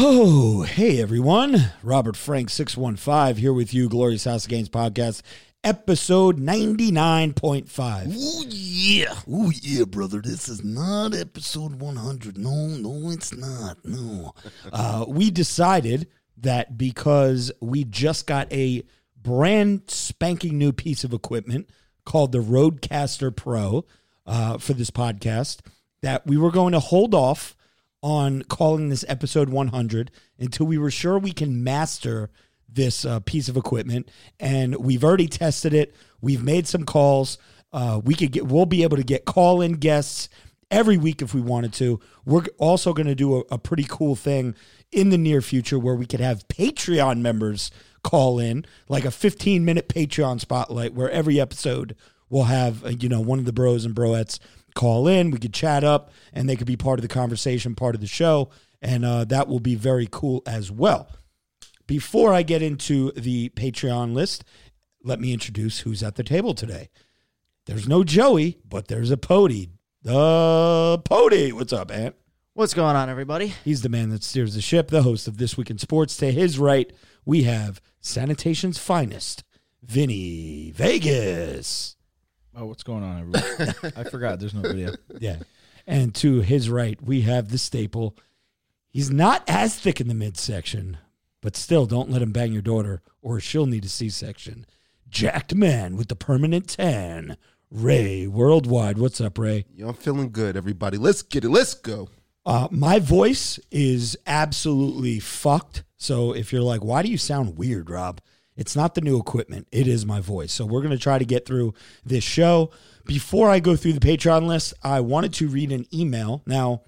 Oh, hey everyone. Robert Frank 615 here with you, Glorious House of Gains podcast, episode 99.5. Oh yeah, oh yeah, brother. This is not episode 100. No, no, it's not. No. Uh, we decided that because we just got a brand spanking new piece of equipment called the Rodecaster Pro uh, for this podcast, that we were going to hold off on calling this episode 100 until we were sure we can master this uh, piece of equipment. And we've already tested it. We've made some calls. Uh, we could get. We'll be able to get call in guests every week if we wanted to. We're also going to do a, a pretty cool thing in the near future where we could have Patreon members call in, like a 15 minute Patreon spotlight, where every episode we'll have uh, you know one of the bros and broettes call in. We could chat up, and they could be part of the conversation, part of the show, and uh, that will be very cool as well. Before I get into the Patreon list, let me introduce who's at the table today. There's no Joey, but there's a Pody. The Pody. What's up, Ant? What's going on, everybody? He's the man that steers the ship, the host of This Week in Sports. To his right, we have Sanitation's finest, Vinny Vegas. Oh, what's going on, everybody? I forgot there's no video. Yeah. And to his right, we have the staple. He's not as thick in the midsection, but still don't let him bang your daughter or she'll need a C section. Jacked man with the permanent tan. Ray Worldwide. What's up, Ray? Yo, I'm feeling good, everybody. Let's get it. Let's go. Uh, my voice is absolutely fucked. So if you're like, why do you sound weird, Rob? It's not the new equipment. It is my voice. So we're going to try to get through this show. Before I go through the Patreon list, I wanted to read an email. Now,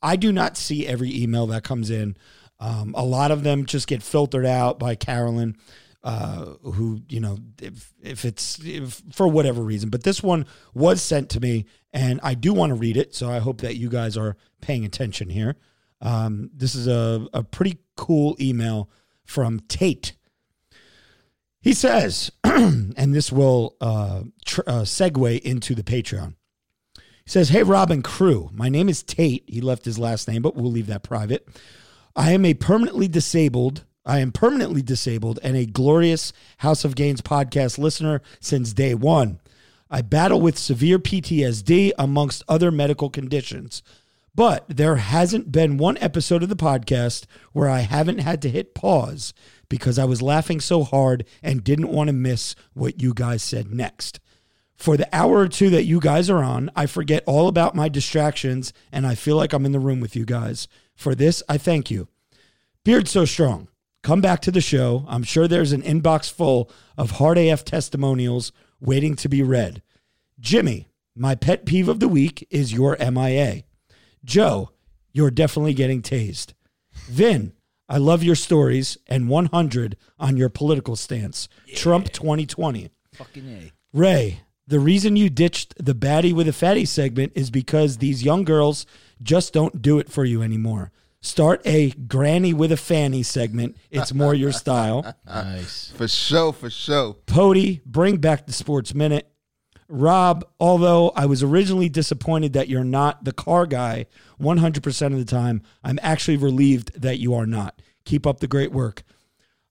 I do not see every email that comes in. Um, a lot of them just get filtered out by Carolyn, uh, who, you know, if, if it's if, for whatever reason. But this one was sent to me, and I do want to read it. So I hope that you guys are paying attention here. Um, this is a, a pretty cool email from Tate. He says, and this will uh, tr- uh, segue into the Patreon. He says, Hey, Robin crew, my name is Tate. He left his last name, but we'll leave that private. I am a permanently disabled. I am permanently disabled and a glorious House of Gains podcast listener since day one. I battle with severe PTSD amongst other medical conditions. But there hasn't been one episode of the podcast where I haven't had to hit pause because I was laughing so hard and didn't want to miss what you guys said next. For the hour or two that you guys are on, I forget all about my distractions and I feel like I'm in the room with you guys. For this, I thank you. Beard So Strong, come back to the show. I'm sure there's an inbox full of hard AF testimonials waiting to be read. Jimmy, my pet peeve of the week is your MIA. Joe, you're definitely getting tased. Vin, I love your stories and 100 on your political stance. Trump 2020. Fucking A. Ray, the reason you ditched the baddie with a fatty segment is because these young girls just don't do it for you anymore. Start a granny with a fanny segment. It's more your style. Nice. For sure, for sure. Pody, bring back the sports minute. Rob, although I was originally disappointed that you're not the car guy 100% of the time, I'm actually relieved that you are not. Keep up the great work.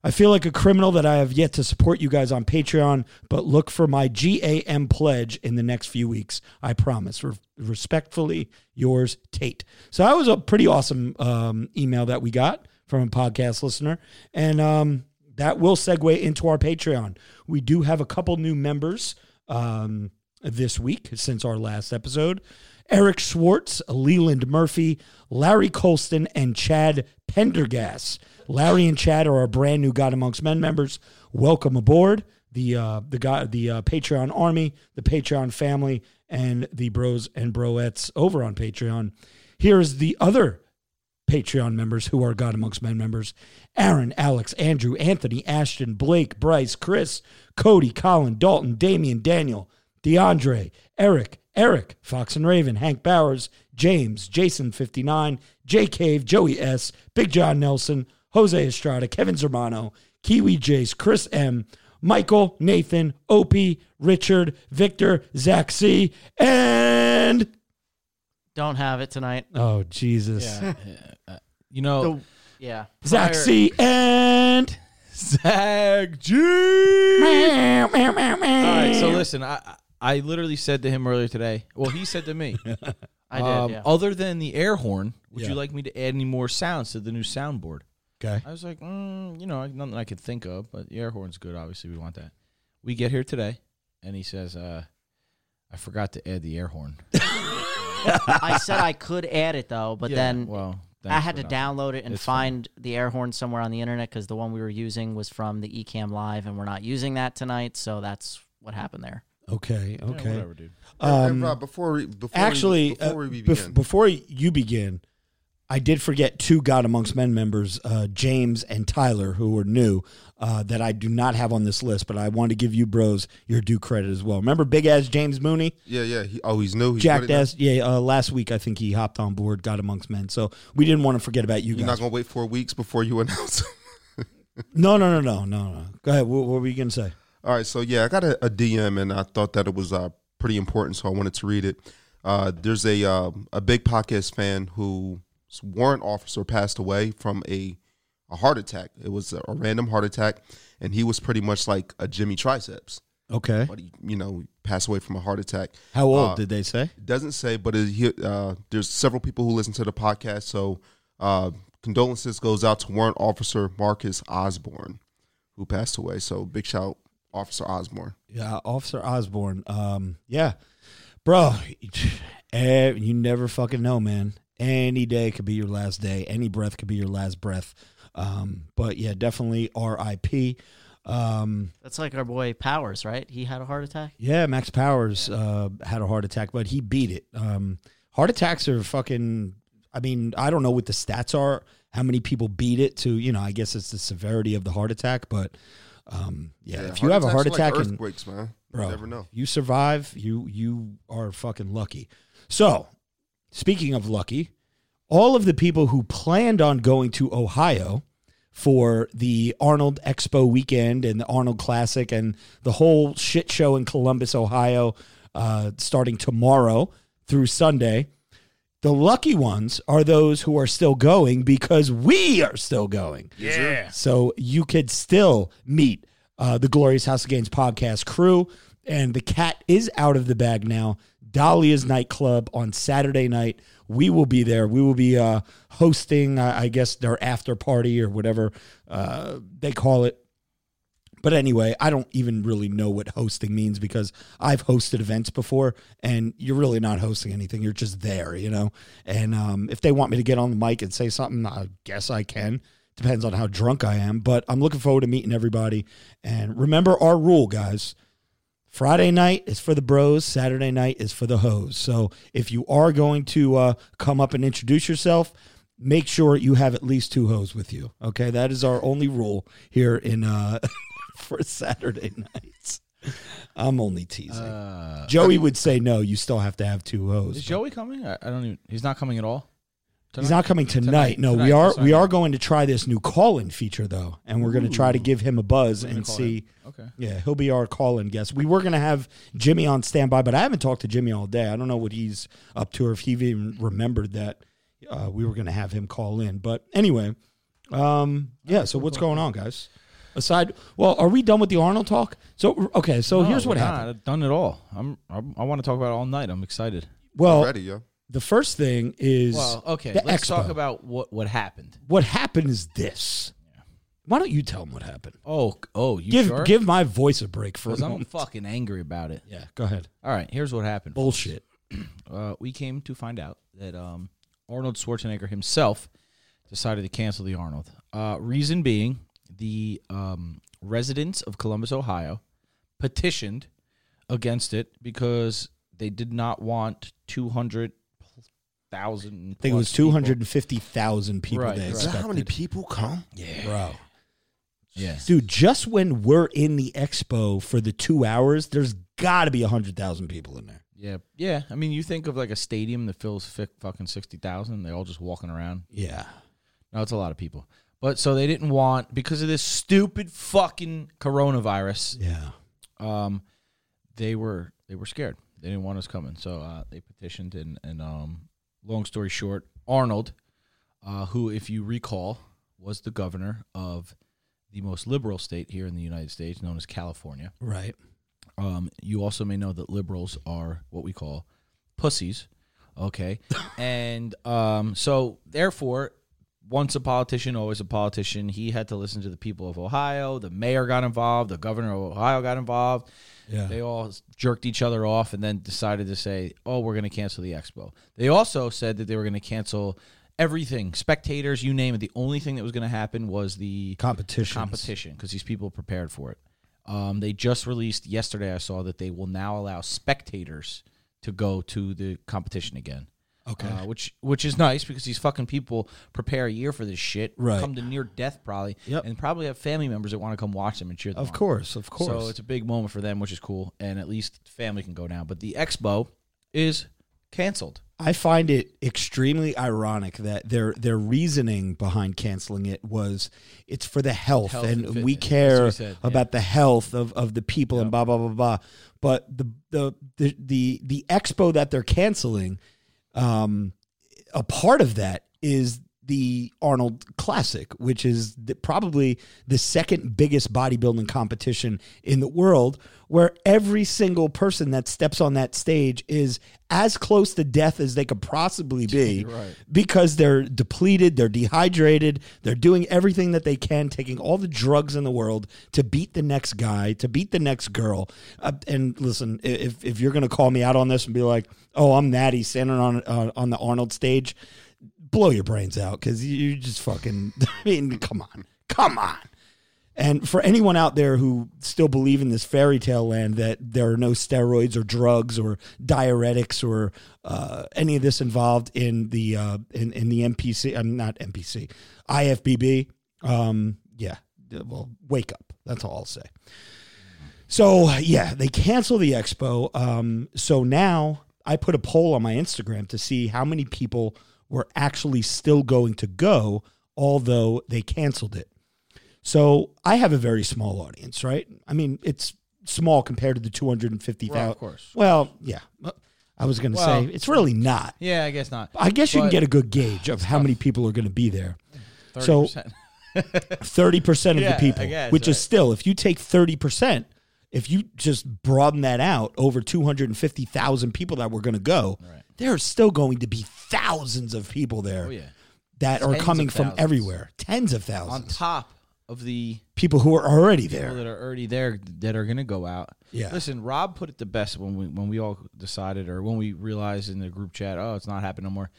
I feel like a criminal that I have yet to support you guys on Patreon, but look for my GAM pledge in the next few weeks. I promise. Re- respectfully, yours, Tate. So that was a pretty awesome um, email that we got from a podcast listener. And um, that will segue into our Patreon. We do have a couple new members um, this week since our last episode. Eric Schwartz, Leland Murphy, Larry Colston, and Chad Pendergast. Larry and Chad are our brand new God Amongst Men members. Welcome aboard the uh, the God, the uh, Patreon army, the Patreon family, and the bros and broettes over on Patreon. Here is the other Patreon members who are God Amongst Men members Aaron, Alex, Andrew, Anthony, Ashton, Blake, Bryce, Chris, Cody, Colin, Dalton, Damian, Daniel, DeAndre, Eric, Eric, Fox and Raven, Hank Bowers, James, Jason59, J Cave, Joey S., Big John Nelson, Jose Estrada, Kevin Zermano, Kiwi Jace, Chris M., Michael, Nathan, Opie, Richard, Victor, Zach C., and Don't have it tonight. oh Jesus, Yeah. Uh, you know, Yeah. Zach prior- C. and Zach G. meow, meow, meow, meow. All right, so listen, I I I literally said to him earlier today. Well, he said to me, I did. um, yeah. other than the air horn, would Yeah. you like me to add any more sounds to the new soundboard? Okay. I was like, mm, you know, nothing I could think of, but the air horn's good. Obviously, we want that. We get here today, and he says, uh, "I forgot to add the air horn." I said I could add it though, but Yeah, then well, I thanks, had to but no. download it and It's fine. find the air horn somewhere on the internet because the one we were using was from the Ecamm Live, and we're not using that tonight. So that's what happened there. Okay. Yeah, Okay. whatever, dude. Hey, Um, Rob, before we, before actually, we, before uh, we bef- begin, before you begin, I did forget two God Amongst Men members, uh, James and Tyler, who were new, uh, that I do not have on this list, but I want to give you bros your due credit as well. Remember big ass James Mooney? yeah, yeah. He, oh, he's new. He's Jack ready now? ass. Yeah, uh, last week I think he hopped on board God Amongst Men. So we didn't want to forget about you You're guys. not gonna wait four weeks before you announce. no, no, no, no, no, no. Go ahead. What, what were you going to say? All right, so yeah, I got a, a DM and I thought that it was uh, pretty important, so I wanted to read it. Uh, there's a um, a big podcast fan whose warrant officer passed away from a a heart attack. It was a, a random heart attack, and he was pretty much like a Jimmy Triceps, Okay. but he you know passed away from a heart attack. How old Uh, did they say? Doesn't say, but it, he, uh, there's several people who listen to the podcast. So uh, condolences goes out to Warrant Officer Marcus Osborne, who passed away. So big shout, Officer Osborne. Yeah, Officer Osborne. Um, yeah, bro, eh, you never fucking know, man. Any day could be your last day. Any breath could be your last breath. Um, but yeah, definitely R.I.P. Um, That's like our boy Powers, right? He had a heart attack. yeah, Max Powers uh, had a heart attack, but he beat it. Um, heart attacks are fucking. I mean, I don't know what the stats are. How many people beat it to? You know, I guess it's the severity of the heart attack, but um, yeah, if you have a heart attack like and earthquakes, man, bro. you never know. You survive, you you are fucking lucky. So, speaking of lucky, all of the people who planned on going to Ohio for the Arnold Expo weekend and the Arnold Classic and the whole shit show in Columbus, Ohio, uh, starting tomorrow through Sunday. The lucky ones are those who are still going because we are still going. Yeah. So you could still meet uh, the Glorious House of Gains podcast crew. And the cat is out of the bag now. Dahlia's nightclub on Saturday night. We will be there. We will be uh, hosting, uh, I guess, their after party or whatever uh, they call it. But anyway, I don't even really know what hosting means because I've hosted events before and you're really not hosting anything. You're just there, you know? And um, if they want me to get on the mic and say something, I guess I can. Depends on how drunk I am. But I'm looking forward to meeting everybody. And remember our rule, guys. Friday night is for the bros. Saturday night is for the hoes. So if you are going to uh, come up and introduce yourself, make sure you have at least two hoes with you. Okay, that is our only rule here in uh, for Saturday nights. I'm only teasing. Uh, Joey would say no. You still have to have two hoes. is Joey coming? I, I don't even. He's not coming at all. He's not coming tonight. No, we are that's we are going to try this new call-in feature though, and we're going to try to give him a buzz and see. him. Okay. Yeah, he'll be our call-in guest. We were going to have Jimmy on standby, but I haven't talked to Jimmy all day. I don't know what he's up to or if he even remembered that uh, we were going to have him call in. But anyway, um, yeah. So what's going on, guys? Aside, well, are we done with the Arnold talk? So okay, so No, here's what we're happened. not. I've done it all. I'm. I'm I want to talk about it all night. I'm excited. Well, ready, yo. The first thing is Well, okay. Let's talk about what what happened. what happened is this. Why don't you tell him what happened? Oh, oh, you give sure? give my voice a break for a Because I'm fucking angry about it. Yeah, go ahead. All right, here's what happened. Bullshit. uh, we came to find out that um, Arnold Schwarzenegger himself decided to cancel the Arnold. Uh, reason being, the um, residents of Columbus, Ohio, petitioned against it because they did not want 200,000 thousand. I think it was two hundred and fifty thousand people. Right, they right. Is that how many people come? bro? Yeah, Dude, just when we're in the expo for the two hours, there's got to be hundred thousand people in there. yeah, yeah. I mean, you think of like a stadium that fills fi- fucking sixty thousand. they're all just walking around. Yeah, No, it's a lot of people. But so they didn't want because of this stupid fucking coronavirus. yeah. Um, they were they were scared. They didn't want us coming, so uh, they petitioned. And and um, long story short, Arnold, uh, who, if you recall, was the governor of the most liberal state here in the United States, known as California. Right. Um, you also may know that liberals are what we call pussies. Okay. and um, so, therefore, once a politician, always a politician. He had to listen to the people of Ohio. The mayor got involved. The governor of Ohio got involved. Yeah. They all jerked each other off and then decided to say, oh, we're going to cancel the expo. They also said that they were going to cancel everything spectators, you name it. The only thing that was going to happen was the Competitions. competition because these people prepared for it. Um, they just released yesterday. I saw that they will now allow spectators to go to the competition again. Okay. Uh, which which is nice because these fucking people prepare a year for this shit, Right. come to near death probably, Yep. and probably have family members that want to come watch them and cheer them. Of on. course, of course. So it's a big moment for them, which is cool, and at least family can go now. But the expo is canceled. I find it extremely ironic that their their reasoning behind canceling it was it's for the health, Health and and we care what he yeah. about the health of, of the people and blah blah blah blah. But the the the the, the expo that they're canceling, um, a part of that is the Arnold Classic, which is the, probably the second biggest bodybuilding competition in the world, where every single person that steps on that stage is as close to death as they could possibly be because they're depleted, they're dehydrated, they're doing everything that they can, taking all the drugs in the world to beat the next guy, to beat the next girl. Uh, and listen, if, if you're going to call me out on this and be like, oh, I'm Natty standing on, uh, on the Arnold stage, blow your brains out because you just fucking. I mean, come on, come on. And for anyone out there who still believe in this fairy tale land that there are no steroids or drugs or diuretics or uh, any of this involved in the uh, in in the NPC, I'm not NPC, IFBB. Um, yeah, well, wake up. That's all I'll say. So yeah, they cancel the expo. Um, so now I put a poll on my Instagram to see how many people were actually still going to go, although they canceled it. So I have a very small audience, right? I mean, it's small compared to the two hundred and fifty thousand. Right, of course. Well, yeah. I was going to Well- say it's really not. Yeah, I guess not. I guess you can get a good gauge of how many people are going to be there. So 30%. thirty percent of Yeah, the people, guess, which is still, if you take thirty percent, if you just broaden that out over two hundred and fifty thousand people that were going to go, Right. There are still going to be thousands of people there oh yeah. that are Tens coming of from thousands. everywhere, tens of thousands On thousands, top of the people who are already people there. that are already there that are going to go out. Yeah. Listen, Rob put it the best when we when we all decided or when we realized in the group chat, oh, it's not happening no more.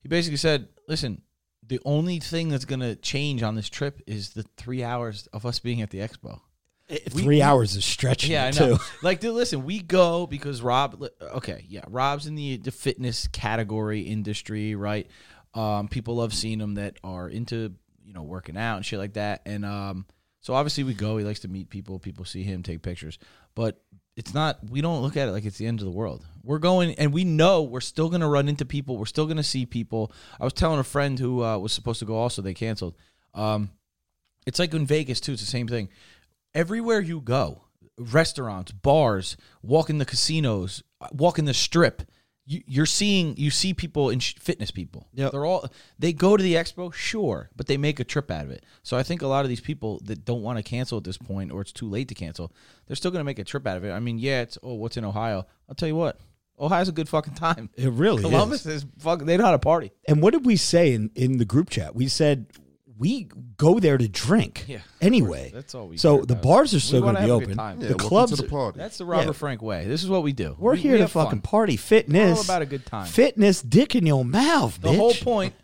He basically said, "Listen, the only thing that's going to change on this trip is the three hours of us being at the expo." We- Three hours is stretching Yeah, I know. too. like, dude, listen, we go because Rob. Okay, yeah, Rob's in the the fitness category industry, right? Um, people love seeing him that are into you know working out and shit like that, and um, so obviously we go. He likes to meet people. People see him, take pictures, but it's not. We don't look at it like it's the end of the world. We're going, and we know we're still gonna run into people. We're still gonna see people. I was telling a friend who uh, was supposed to go. Also, they canceled. Um, it's like in Vegas too. It's the same thing everywhere you go restaurants bars walk in the casinos walk in the strip you, you're seeing you see people in sh- fitness people Yep. they're all they go to the expo sure but they make a trip out of it so i think a lot of these people that don't want to cancel at this point or it's too late to cancel they're still going to make a trip out of it i mean yeah it's oh what's in ohio i'll tell you what ohio's a good fucking time It really columbus is. is fuck they know how to party And what did we say in, in the group chat? We said we go there to drink Yeah, anyway. that's all we So care the about. bars are We still wanna going to be have a good open. time. Yeah, the welcome clubs to the party. that's the robert Yeah. frank way this is what we do We're We- here we to have fucking fun. party. Fitness. all about a good time. Fitness, dick in your mouth, The bitch. whole point,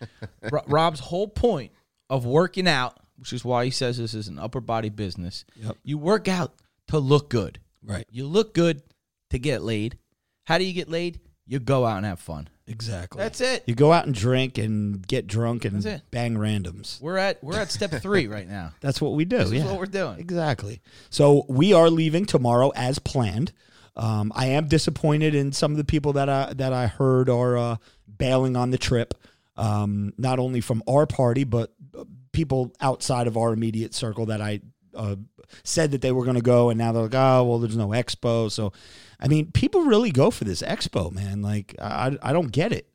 Ro- Rob's whole point of working out, which is why he says this is an upper body business. Yep. You work out to look good. Right. You look good to get laid. How do you get laid? You go out and have fun. Exactly. That's it. You go out and drink and get drunk and That's it. bang randoms. We're at we're at step three right now. That's what we do. This is what we're doing. Exactly. So we are leaving tomorrow as planned. Um, I am disappointed in some of the people that I that I heard are uh, bailing on the trip. Um, not only from our party, but uh, people outside of our immediate circle that I uh, said that they were going to go, and now they're like, oh, well, there's no expo. So, I mean, people really go for this expo, man. Like, I I don't get it.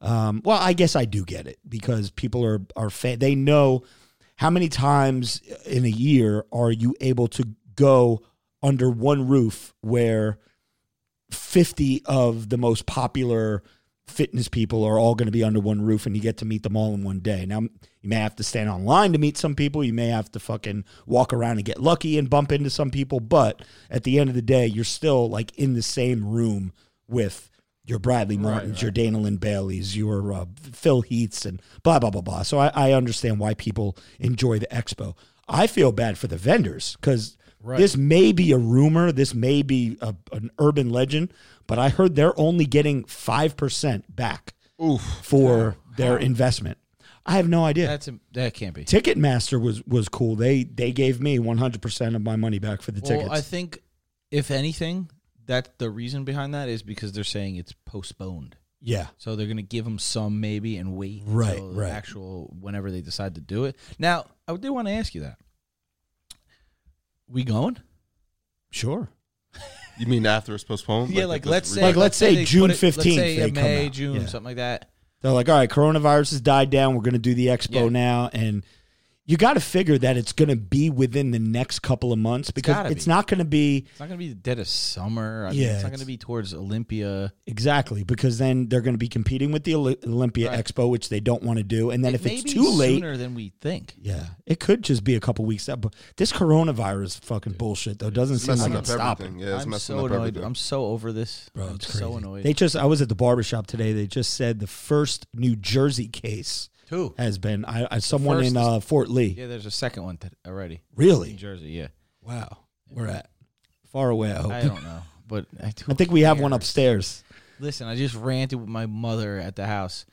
Um, well, I guess I do get it because people are are fa- they know how many times in a year are you able to go under one roof where 50 of the most popular fitness people are all going to be under one roof and you get to meet them all in one day. Now, you may have to stand online to meet some people. You may have to fucking walk around and get lucky and bump into some people. But at the end of the day, you're still like in the same room with your Bradley Martins, your Dana Linn Baileys, your uh, Phil Heaths, and blah, blah, blah, blah. So I, I understand why people enjoy the expo. I feel bad for the vendors because this may be a rumor, this may be a, an urban legend, but I heard they're only getting 5% back for their investment. I have no idea. That's a, that can't be. Ticketmaster was was cool. They they gave me 100% of my money back for the Well, tickets. I think if anything, that the reason behind that is because they're saying it's postponed. yeah. So they're gonna give them some maybe and wait Right, until the right. actual whenever they decide to do it. Now, I do want to ask you that. We going? Sure. You mean after it's postponed? yeah, like if it's let's say Like, let's say they June put it- let's 15th say they in come May, out. June, Yeah. something like that. They're like, all right, coronavirus has died down. We're going to do the expo Yeah. now. And you got to figure that it's going to be within the next couple of months because gotta it's be. not going to be It's not gonna be the dead of summer. I mean, Yeah, it's not gonna be towards Olympia. exactly because then they're going to be competing with the Olympia Right. Expo, which they don't want to do. And then It if may it's be too late, sooner than we think. yeah, it could just be a couple weeks out. But this coronavirus fucking bullshit though doesn't It's seem like it's stopping. Yeah, it's I'm messing so up annoyed. everything. I'm so over this. Bro, I'm it's so annoyed. They just I was at the barbershop today. They just said the first New Jersey case Two. has been I, I someone in uh, Fort Lee. Yeah, there's a second one t- already. Really? New Jersey, yeah. Wow. We're at far away. I hope. I don't know, but I, I think we have one upstairs. Listen, I just ranted with my mother at the house.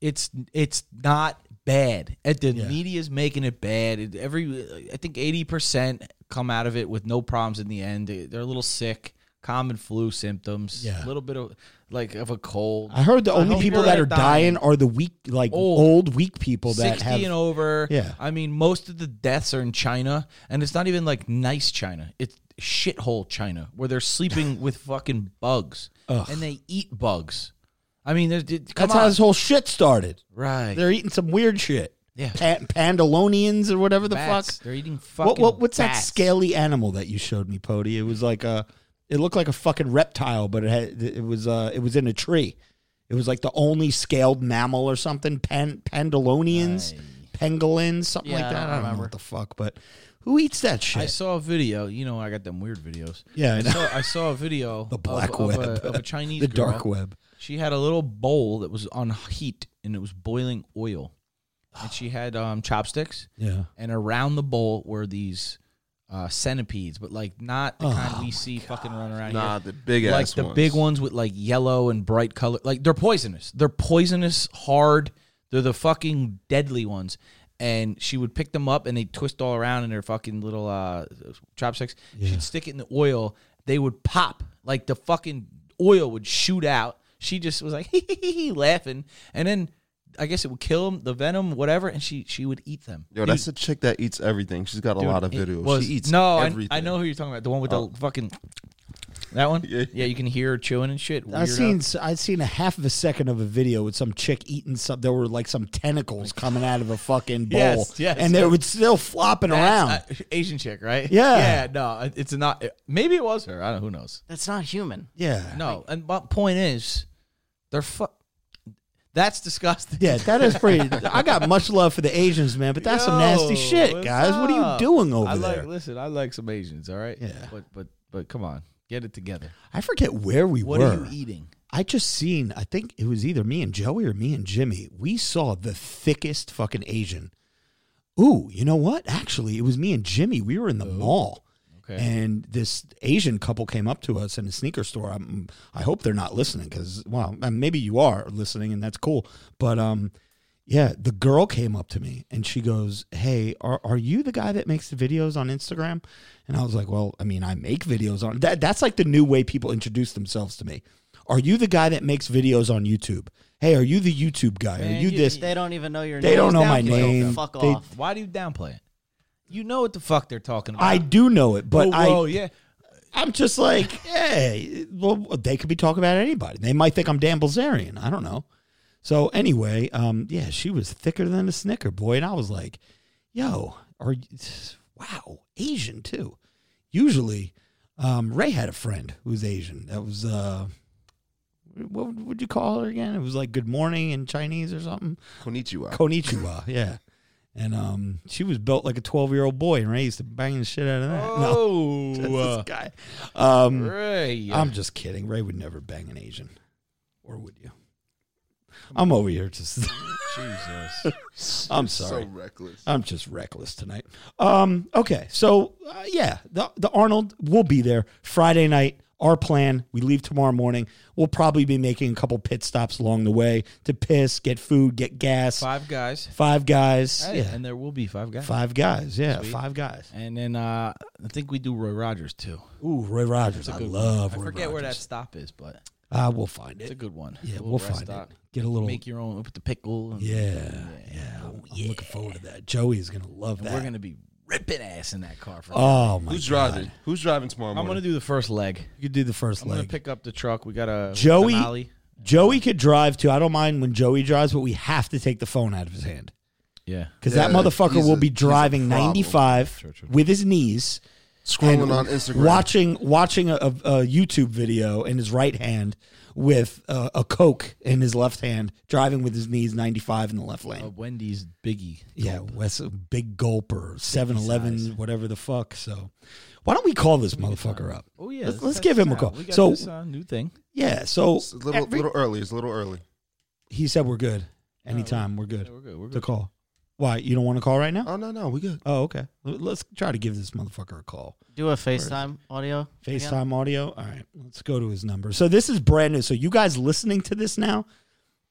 It's it's not bad. At the Yeah. media's making it bad. It, every I think eighty percent come out of it with no problems in the end. They- They're a little sick, common flu symptoms. Yeah. a little bit of like of a cold. I heard the only hope people you're that not are dying dying. are the weak, like Old. old, weak people that Sixty have. and over. Yeah. I mean, most of the deaths are in China, and it's not even like nice China. It's shithole China where they're sleeping with fucking bugs, and they eat bugs. I mean, there's, it- come That's how on. this whole shit started. right? They're eating some weird shit. Yeah. Pa- Pandalonians or whatever the Bats. fuck. They're eating What, fucking. what what's that bats. scaly animal that you showed me, Pody? It was like a. It looked like a fucking reptile, but it had it was uh it was in a tree. It was like the only scaled mammal or something. Pan, pandalonians, pangolins, something Yeah, like I that. don't I don't know remember. what the fuck, but who eats that shit? I saw a video. You know, I got them weird videos. Yeah, I I know. saw, I saw a video. the black of, web, of, a, of a Chinese the girl. dark web. She had a little bowl that was on heat, and it was boiling oil, and she had um, chopsticks. Yeah. and around the bowl were these uh, centipedes, but like not the kind Oh we see fucking run around Nah, here. the big ass. like ass the ones. big ones with like yellow and bright color. Like they're poisonous. They're poisonous, hard. They're the fucking deadly ones. And she would pick them up and they twist all around in her fucking little uh, chopsticks. She'd stick it in the oil. They would pop. Like the fucking oil would shoot out. She just was like laughing. And then I guess it would kill them, the venom, whatever, and she she would eat them. Yo, that's a chick that eats everything. She's got a Dude, lot of it videos. was- she eats no, I- everything. I, know who you're talking about. The one with Oh. the fucking that one. Yeah. yeah, you can hear her chewing and shit. I Weirdo. seen I seen a half of a second of a video with some chick eating some. There were like some tentacles coming out of a fucking bowl, Yes, yes. and they were still flopping around. That's, uh, Asian chick, right? Yeah. yeah. No, it's not. Maybe it was her. I don't. know. Who knows? That's not human. yeah, No. And my point is, they're fu- That's disgusting. yeah, that is pretty. I got much love for the Asians, man, but that's some nasty shit, guys. What are you doing over I there? like. Listen, I like some Asians. All right. Yeah. But but but come on, get it together. I forget where we What were. What are you eating? I just seen. I think it was either me and Joey or me and Jimmy. We saw the thickest fucking Asian. Ooh, you know what? Actually, it was me and Jimmy. We were in the mall, Okay. And this Asian couple came up to us in a sneaker store. I'm, I hope they're not listening because, well, maybe you are listening and that's cool. But um, yeah, the girl came up to me and she goes, "Hey, are are you the guy that makes the videos on Instagram?" And I was like, "Well, I mean, I make videos on that. That's like the new way people introduce themselves to me. Are you the guy that makes videos on YouTube? Hey, are you the YouTube guy? Man, are you you- this?" They don't even know your They name. They don't know my name. Fuck They- off. Why do you downplay it? You know what the fuck they're talking about. I do know it, but oh, I whoa, yeah. I'm just like, hey, well, they could be talking about anybody. They might think I'm Dan Bilzerian. I don't know. So anyway, um, yeah, she was thicker than a Snicker boy, and I was like, yo, are you, wow, Asian too. Usually, um, Ray had a friend who was Asian. That was uh, what would you call her again? It was like good morning in Chinese or something. Konnichiwa. Konnichiwa, yeah. And um, she was built like a 12 year old boy, and Ray used to bang the shit out of that. No, Oh, uh, this guy. Um, Ray. I'm just kidding. Ray would never bang an Asian, or would you? I'm over here just. Jesus. I'm sorry. so reckless. I'm just reckless tonight. Um. Okay. So uh, yeah, the the Arnold will be there Friday night. Our plan: we leave tomorrow morning. We'll probably be making a couple pit stops along the way to piss, get food, get gas. Five guys. Five guys. Hey, yeah. And there will be five guys. Five guys. Yeah. Sweet. Five guys. And then uh, I think we do Roy Rogers too. Ooh, Roy Rogers. I love. one. I Roy forget where that stop is, but Uh, we'll find it. it's a good one. Yeah, we'll find stop. it. Get a little. Make your own with the pickle. And, Yeah, yeah. I'm, I'm looking forward to that. Joey's gonna love And that. we're gonna be ripping ass in that car. For oh my Who's god! driving? Who's driving tomorrow I'm morning? gonna do the first leg. You could do the 1st I'm gonna leg. pick up the truck. We got a Joey- Denali. Joey could drive too. I don't mind when Joey drives, but we have to take the phone out of his hand Yeah. because that Yeah, motherfucker he's will a- be he's a driving problem. 95 True, true. with his knees, Scrolling and on Instagram. watching watching a, a, a YouTube video in his right hand with uh, a Coke in his left hand, driving with his knees 95 in the left lane. Uh, Wendy's Biggie. Yeah, West Big Gulp or 7-Eleven, whatever the fuck. So, why don't we call this motherfucker up? Oh yeah. Let's- let's give him a call. We got So- this uh, new thing. Yeah. So It's a little, every- little early. It's a little early. he said we're good. Anytime we're good Yeah, we're good. We're to good. call. Why you don't want to call right now? Oh no, no, we good. Oh, okay. L- Let's try to give this motherfucker a call. Do a FaceTime audio. again? FaceTime audio. All right, let's go to his number. So this is brand new. So you guys listening to this now,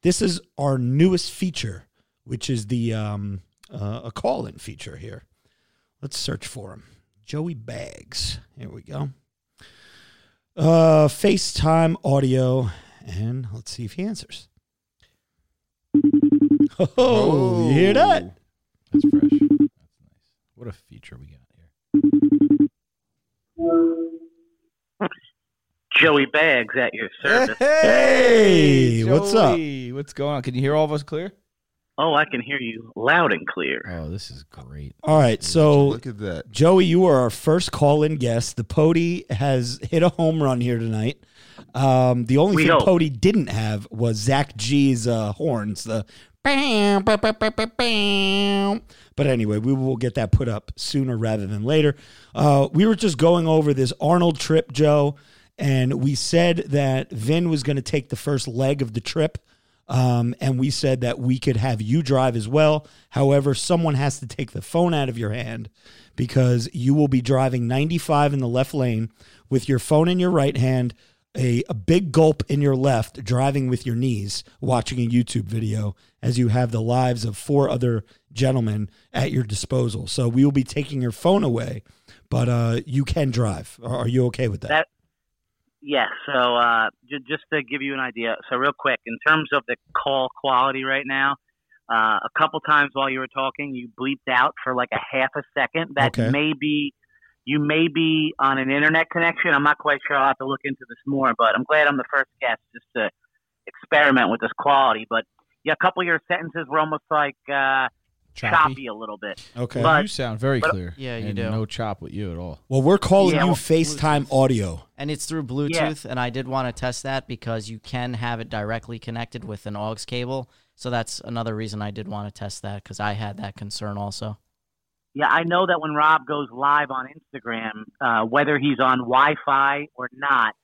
this is our newest feature, which is the um, uh, a call-in feature here. Let's search for him. Joey Bags. Here we go. Uh, FaceTime audio, and let's see if he answers. Oh, you hear that? That's fresh. That's nice. What a feature we got here. Joey Bags at your service. Hey, what's up? What's going on? Can you hear all of us clear? Oh, I can hear you loud and clear. Oh, this is great. All right, so Look at that. Joey, you are our first call-in guest. The Pody has hit a home run here tonight. Um, the only We thing hope. Pody didn't have was Zach G's uh, horns. The bam, bam, bam, bam, bam. But anyway, we will get that put up sooner rather than later. Uh, we were just going over this Arnold trip, Joe, and we said that Vin was going to take the first leg of the trip. Um, and we said that we could have you drive as well. However, someone has to take the phone out of your hand because you will be driving 95 in the left lane with your phone in your right hand, a, a big gulp in your left, driving with your knees, watching a YouTube video as you have the lives of four other gentlemen at your disposal. So we will be taking your phone away, but uh, you can drive. Are are you okay with that? That- Yes. So uh, j- just to give you an idea, so real quick, in terms of the call quality right now, uh, a couple times while you were talking, you bleeped out for like a half a second. That Okay. may be you may be on an internet connection. I'm not quite sure. I'll have to look into this more, but I'm glad I'm the first guest just to experiment with this quality. But yeah, a couple of your sentences were almost like uh, choppy. a little bit. okay. but- you sound very but- clear. Yeah, you and do. No chop with you at all. well, we're calling Yeah, you well, FaceTime audio. And it's through Bluetooth, and I did want to test that because you can have it directly connected with an aux cable. So that's another reason I did want to test that because I had that concern also. Yeah, I know that when Rob goes live on Instagram, uh, whether he's on Wi-Fi or not,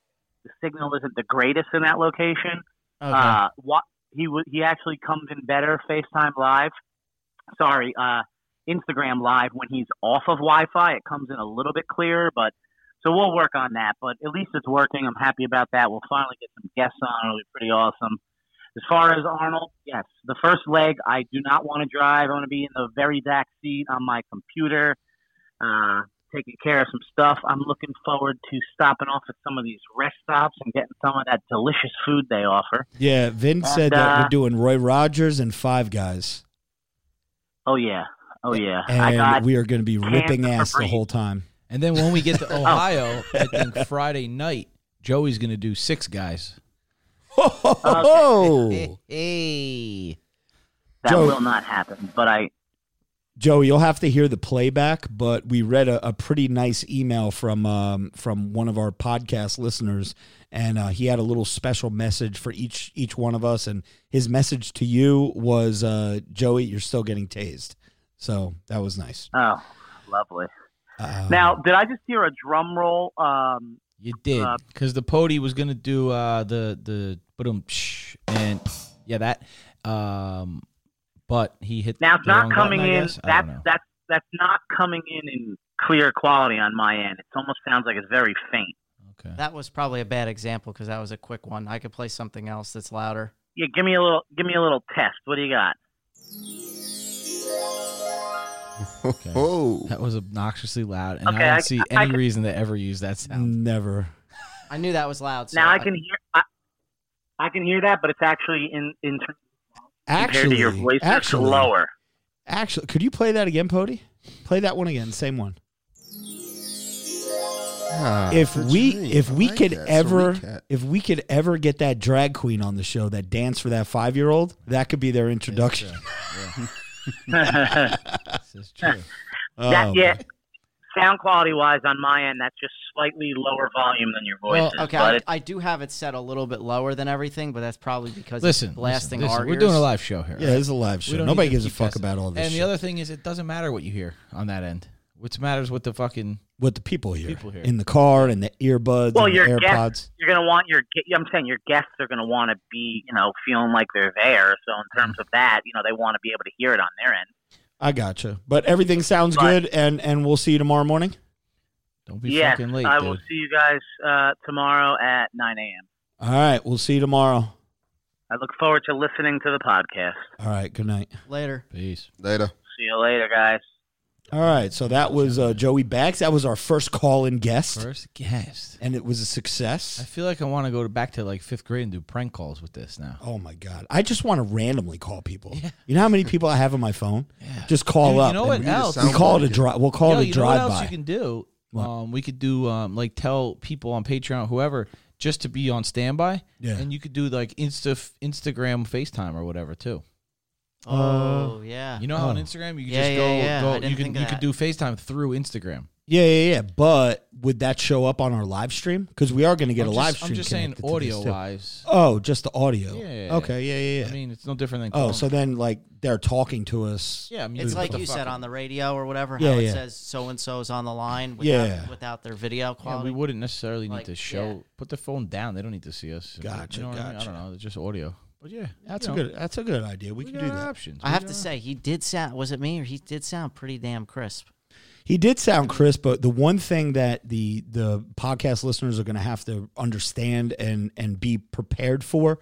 the signal isn't the greatest in that location. Okay. Uh, what he w- he actually comes in better FaceTime Live. Sorry, uh, Instagram Live when he's off of Wi-Fi, it comes in a little bit clearer. But So we'll work on that, but at least it's working. I'm happy about that. We'll finally get some guests on. It'll be pretty awesome. As far as Arnold, yes, the first leg I do not want to drive. I want to be in the very back seat on my computer, uh, taking care of some stuff. I'm looking forward to stopping off at some of these rest stops and getting some of that delicious food they offer. Yeah, Vin And, said that uh, we're doing Roy Rogers and Five Guys, Oh yeah, oh yeah. I and got we are going to be ripping ass the whole time. And then when we get to Ohio, I think Friday night, Joey's going to do six guys. Oh, Hey. that Joe- will not happen. But I Joey, you'll have to hear the playback, but we read a, a pretty nice email from um, from one of our podcast listeners, and uh, he had a little special message for each each one of us, and his message to you was, uh, Joey, you're still getting tased. So that was nice. oh lovely. Uh, Now, did I just hear a drum roll? Um, You did Uh, because the Pody was gonna do uh, the the boom and yeah that um, but he hit now it's not wrong coming button, in. That's don't that's that's not coming in in clear quality on my end. It almost sounds like it's very faint. okay. That was probably a bad example because that was a quick one. I could play something else that's louder. Yeah, give me a little give me a little test. What do you got? Okay. Oh, That was obnoxiously loud, and Okay, I don't I- see I any can- reason to ever use that sound. never. I knew that was loud. So now I can hear I, I can hear that, but it's actually in in terms compared Actually, to your voice, it's actually, lower. Actually, could you play that again, Pody? Play that one again. Same one. Ah, if we right. if I we like could that. Ever if we could ever get that drag queen on the show that danced for that five year old, that could be their introduction. This is true. Oh, that yeah. Boy. Sound quality wise, on my end, that's just slightly lower volume than your voice. Well, Okay, but I, I do have it set a little bit lower than everything, but that's probably because Listen, it's blasting listen, listen, we're doing a live show here. Yeah, this is a live show. Nobody gives a fuck guessing. about all this. And the shit. other thing is, it doesn't matter what you hear on that end. What matters what the fucking what the people hear, People hear. in the car and the earbuds well, and the your AirPods. guests, you're gonna want your. I'm saying your guests are gonna want to be, you know, feeling like they're there. So in terms of that, you know, they want to be able to hear it on their end. I gotcha. But everything sounds But- good, and and we'll see you tomorrow morning. don't be yes, fucking late, I dude. will see you guys uh, tomorrow at 9 a.m. All right, we'll see you tomorrow. I look forward to listening to the podcast. All right, good night. Later. Peace. later. See you later, guys. All right, so that was uh, Joey Bags. That was our first call-in guest, First guest. and it was a I success. I feel like I want to go to back to like fifth grade and do prank calls with this now. Oh my god, I just want to randomly call people. You know how many people I have on my phone? Yeah. Just call Dude, up. you know what we else? We sound call it a drive. We'll call Yo, it a you know what drive else by. you can do? Um, we could do um, like tell people on Patreon, whoever, just to be on standby. Yeah. And you could do like Insta Instagram FaceTime or whatever too. Oh uh, yeah. You know how on Oh. Instagram you can Yeah, just yeah, go yeah. I go didn't you can think of you could that. do FaceTime through Instagram. Yeah, yeah, yeah. But would that show up on our live stream? Because we are going to get I'm a just, live stream. I'm just saying connected to this, audio too. wise. Oh, just the audio. Yeah, yeah, yeah. Okay. Yeah, yeah, yeah. I mean, it's no different than oh, calling- so then like they're talking to us. yeah, I mean, It's like the you said on the radio or whatever. Yeah, how it says so and so's on the line. Without, Yeah. Without their video Yeah, quality. we wouldn't necessarily need Like, to show. yeah. Put the phone down. They don't need to see us. Gotcha, You know what I, mean? I gotcha. don't know. It's just audio. But yeah, That's you a know, good. That's a good idea. We, we can do that. Options. I We have to our- say, he did sound. Was it me or he did sound pretty damn crisp? He did sound crisp, but the one thing that the the podcast listeners are going to have to understand and and be prepared for,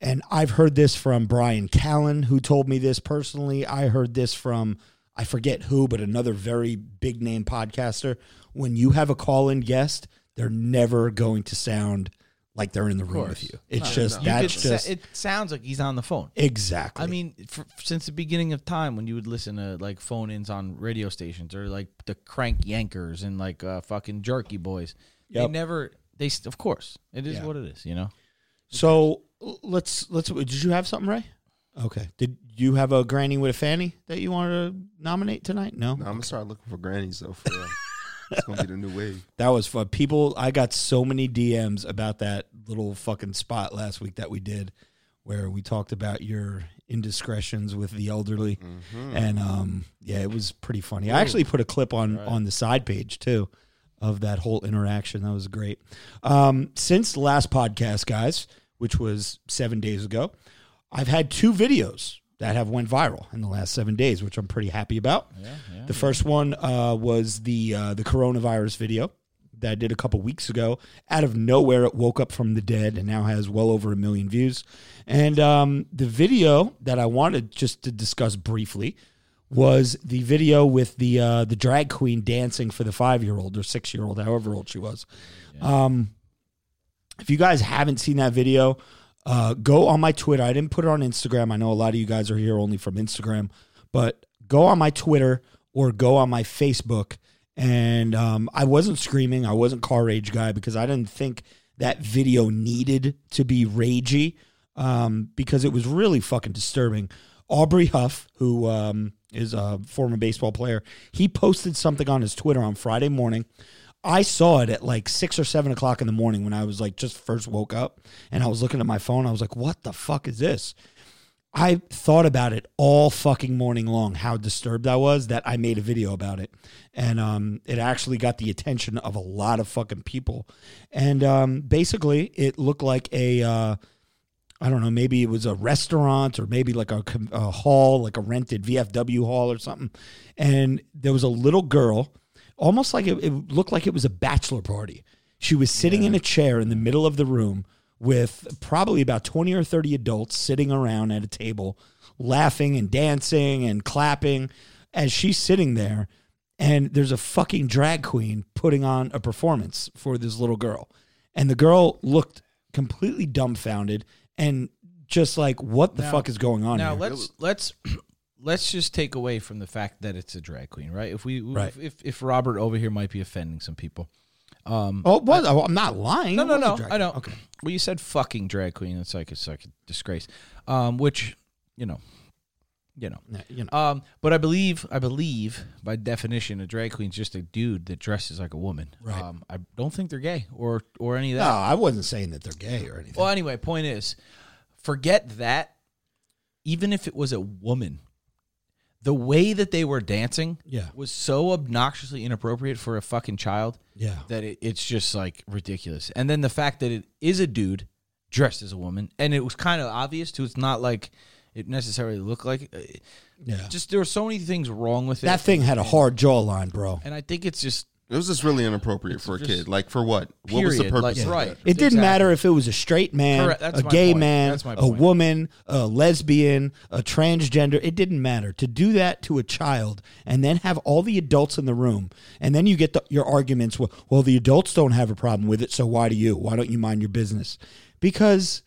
and I've heard this from Bryan Callen, who told me this personally. I heard this from I forget who, but another very big name podcaster. When you have a call in guest, they're never going to sound like they're in the room with you. It's No, just no. You that's could sa- just it sounds like he's on the phone. exactly. I mean, for, since the beginning of time, when you would listen to like phone ins on radio stations or like the Crank Yankers and like uh, fucking Jerky Boys, they never. They st- of course it is Yeah. what it is. You know. So l- let's let's. Did you have something, Ray? Okay. Did you have a granny with a fanny that you wanted to nominate tonight? No. No, I'm gonna start looking for grannies though. For real. It's gonna be the new wave. That was fun. People, I got so many DMs about that little fucking spot last week that we did, where we talked about your indiscretions with the elderly, and um, yeah, it was pretty funny. I actually put a clip on on the side page too of that whole interaction. That was great. Um, since the last podcast, guys, which was seven days ago, I've had two videos that have went viral in the last seven days, which I'm pretty happy about. The first one uh, was the uh, the coronavirus video that I did a couple weeks ago. Out of nowhere, it woke up from the dead and now has well over a million views. And um, the video that I wanted just to discuss briefly was the video with the uh, the drag queen dancing for the five year old or six year old, however old she was. Um, if you guys haven't seen that video, uh, go on my Twitter. I didn't put it on Instagram. I know a lot of you guys are here only from Instagram, but go on my Twitter or go on my Facebook. And um, I wasn't screaming. I wasn't car rage guy because I didn't think that video needed to be ragey um, because it was really fucking disturbing. Aubrey Huff, who um, is a former baseball player, he posted something on his Twitter on Friday morning. I saw it at like six or seven o'clock in the morning when I was like just first woke up and I was looking at my phone. I was like, what the fuck is this? I thought about it all fucking morning long, how disturbed I was that I made a video about it. And um, it actually got the attention of a lot of fucking people. And um, basically, it looked like a, uh, I don't know, maybe it was a restaurant or maybe like a, a hall, like a rented VFW hall or something. And there was a little girl, almost like it, it looked like it was a bachelor party. She was sitting in a chair in the middle of the room with probably about 20 or 30 adults sitting around at a table, laughing and dancing and clapping as she's sitting there. And there's a fucking drag queen putting on a performance for this little girl. And the girl looked completely dumbfounded and just like, what the Now- fuck is going on Now here? let's let's let's just take away from the fact that it's a drag queen, right? If we Right. if if Robert over here might be offending some people. Um, oh, what? Oh, I'm not lying. no, no, no. I know. queen. Okay. Well, you said fucking drag queen. It's like it's like a disgrace. Um, which you know, you know. Yeah, you know. Um, but I believe, I believe, by definition, a drag queen's just a dude that dresses like a woman. Right. Um, I don't think they're gay or or any of that. No. I wasn't saying that they're gay or anything. Well, anyway, point is, forget that. Even if it was a woman, the way that they were dancing Yeah. was so obnoxiously inappropriate for a fucking child yeah. that it, it's just like ridiculous. And then the fact that it is a dude dressed as a woman, and it was kind of obvious too. It's not like it necessarily looked like. uh, Yeah. Just there were so many things wrong with it. That thing had a hard jawline, bro. and I think it's just It was just really inappropriate for a just- kid. Like for what? What was the Period. purpose? Like, of right. that? It didn't Exactly. matter if it was a straight man, Correct. That's a my gay point. man, That's my a point. woman, a lesbian, a transgender. It didn't matter. To do that to a child and then have all the adults in the room, and then you get the, your arguments. Well, well, the adults don't have a problem with it, so why do you? Why don't you mind your business? Because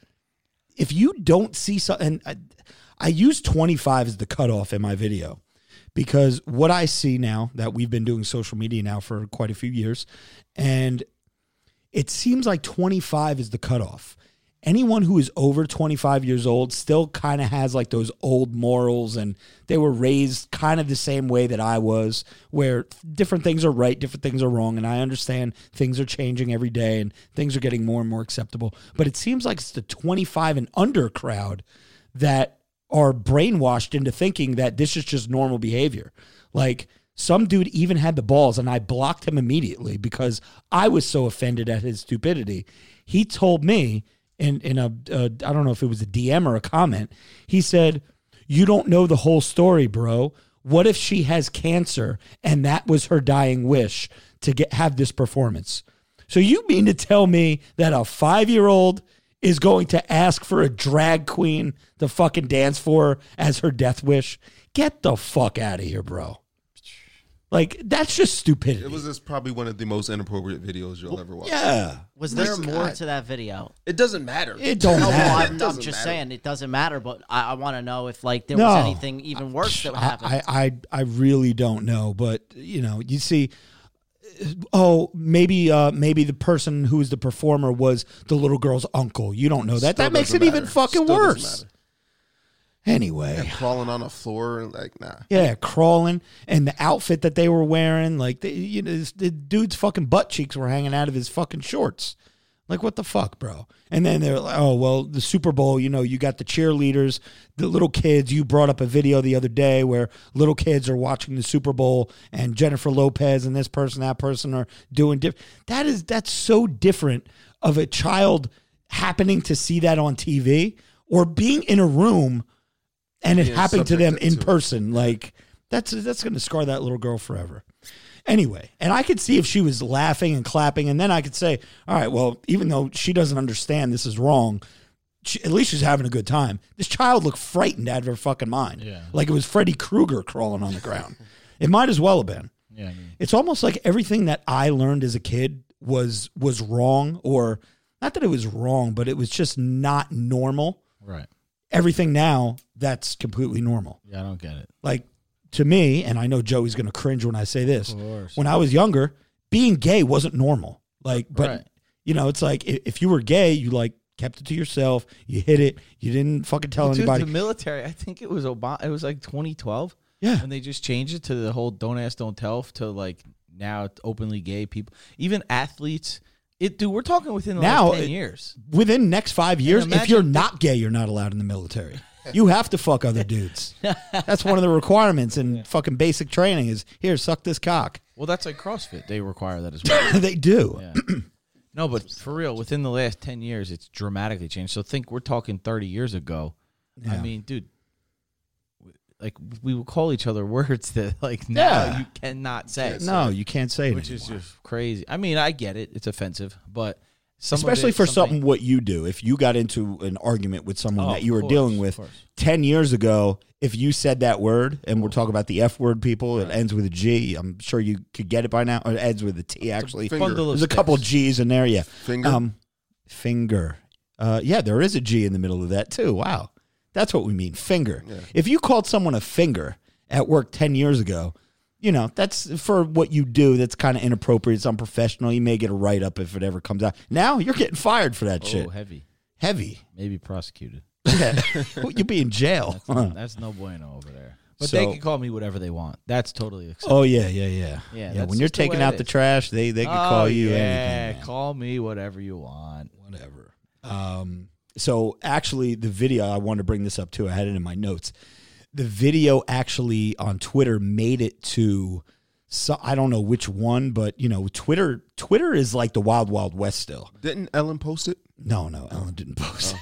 if you don't see something, I, I use 25 as the cutoff in my video because what I see now that we've been doing social media now for quite a few years, and it seems like 25 is the cutoff. Anyone who is over 25 years old still kind of has like those old morals and they were raised kind of the same way that I was, where different things are right, different things are wrong. And I understand things are changing every day and things are getting more and more acceptable. But it seems like it's the 25 and under crowd that are brainwashed into thinking that this is just normal behavior. Like some dude even had the balls, and I blocked him immediately because I was so offended at his stupidity. He told me in in a uh, don't know if it was a DM or a comment. He said, "You don't know the whole story, bro. What if she has cancer and that was her dying wish to get have this performance?" So you mean to tell me that a five year old is going to ask for a drag queen to fucking dance for her as her death wish? Get the fuck out of here, bro. Like that's just stupidity. It was just probably one of the most inappropriate videos you'll ever watch. yeah. Was there My more God. to that video? It doesn't matter. It don't No, well, matter. I'm, I'm doesn't just matter. saying it doesn't matter, but I, I want to know if like there No. was anything even worse that happened. I, I I really don't know, but you know, you see, oh, maybe uh, maybe the person who was the performer was the little girl's uncle. You don't know that. Still that makes it doesn't even fucking Still worse. matter. Anyway, Crawling on the floor like nah. yeah, crawling and the outfit that they were wearing, like they, you know, this, the dude's fucking butt cheeks were hanging out of his fucking shorts. Like what the fuck, bro? And then they're like, oh well, the Super Bowl. You know, you got the cheerleaders, the little kids. You brought up a video the other day where little kids are watching the Super Bowl, and Jennifer Lopez and this person, that person are doing diff. That is that's so different of a child happening to see that on TV or being in a room and it Being happened to them in to it. person. Like that's that's going to scar that little girl forever. Anyway, and I could see if she was laughing and clapping, and then I could say, all right, well, even though she doesn't understand this is wrong, she, at least she's having a good time. This child looked frightened out of her fucking mind. Yeah. Like it was Freddy Krueger crawling on the ground. it might as well have been. Yeah, I mean, It's almost like everything that I learned as a kid was was wrong, or not that it was wrong, but it was just not normal. right. Everything now that's completely normal. Yeah, I don't get it. Like to me, and I know Joey's going to cringe when I say this. When I was younger, being gay wasn't normal. Like, but Right. you know, it's like i- if you were gay, you like kept it to yourself. You hid it. You didn't fucking tell Dude, anybody. the military. I think it was Obama. It was like 2012. Yeah. and they just changed it to the whole "don't ask, don't tell" to like now it's openly gay people, even athletes. It, dude, we're talking within the Now, last ten years. Within next five years, if you're not gay, you're not allowed in the military. You have to fuck other dudes. That's one of the requirements in fucking basic training. Is here, suck this cock. Well, that's like CrossFit. They require that as well. they do. Yeah. no, but for real, within the last ten years, it's dramatically changed. So think we're talking thirty years ago. I Yeah. mean, dude, w- like we would call each other words that like now Yeah. you cannot say. No, you can't say it. which is anymore. just crazy. I mean, I get it; it's offensive, but some especially it- for something- something what you do. If you got into an argument with someone Oh, that you were course, dealing with ten years ago, if you said that word, and we're talking about the F word, people, it ends with a G. I'm sure you could get it by now. It ends with a T. Actually, finger. There's a couple sticks. G's in there. Yeah, Finger? Um, finger. Uh, yeah, there is a G in the middle of that too. Wow, that's what we mean. Finger. If you called someone a finger at work ten years ago. You know, that's for what you do. That's kind of inappropriate. It's unprofessional. You may get a write up if it ever comes out. Now you're getting fired for that shit. Oh, heavy, Heavy. maybe prosecuted. Yeah. You'll be in jail. That's, that's no bueno over there. But So- they can call me whatever they want. That's totally acceptable. oh yeah, yeah, yeah. Yeah, yeah when you're just the taking out the trash, they they can Oh, call you yeah, anything. call me whatever you want. Whatever. Um. So actually, the video I wanted to bring this up too. I had it in my notes. The video actually on Twitter made it to. So I don't know which one, but you know, Twitter. Twitter is like the wild, wild west still. Didn't Ellen post it? No, no, Ellen didn't post it.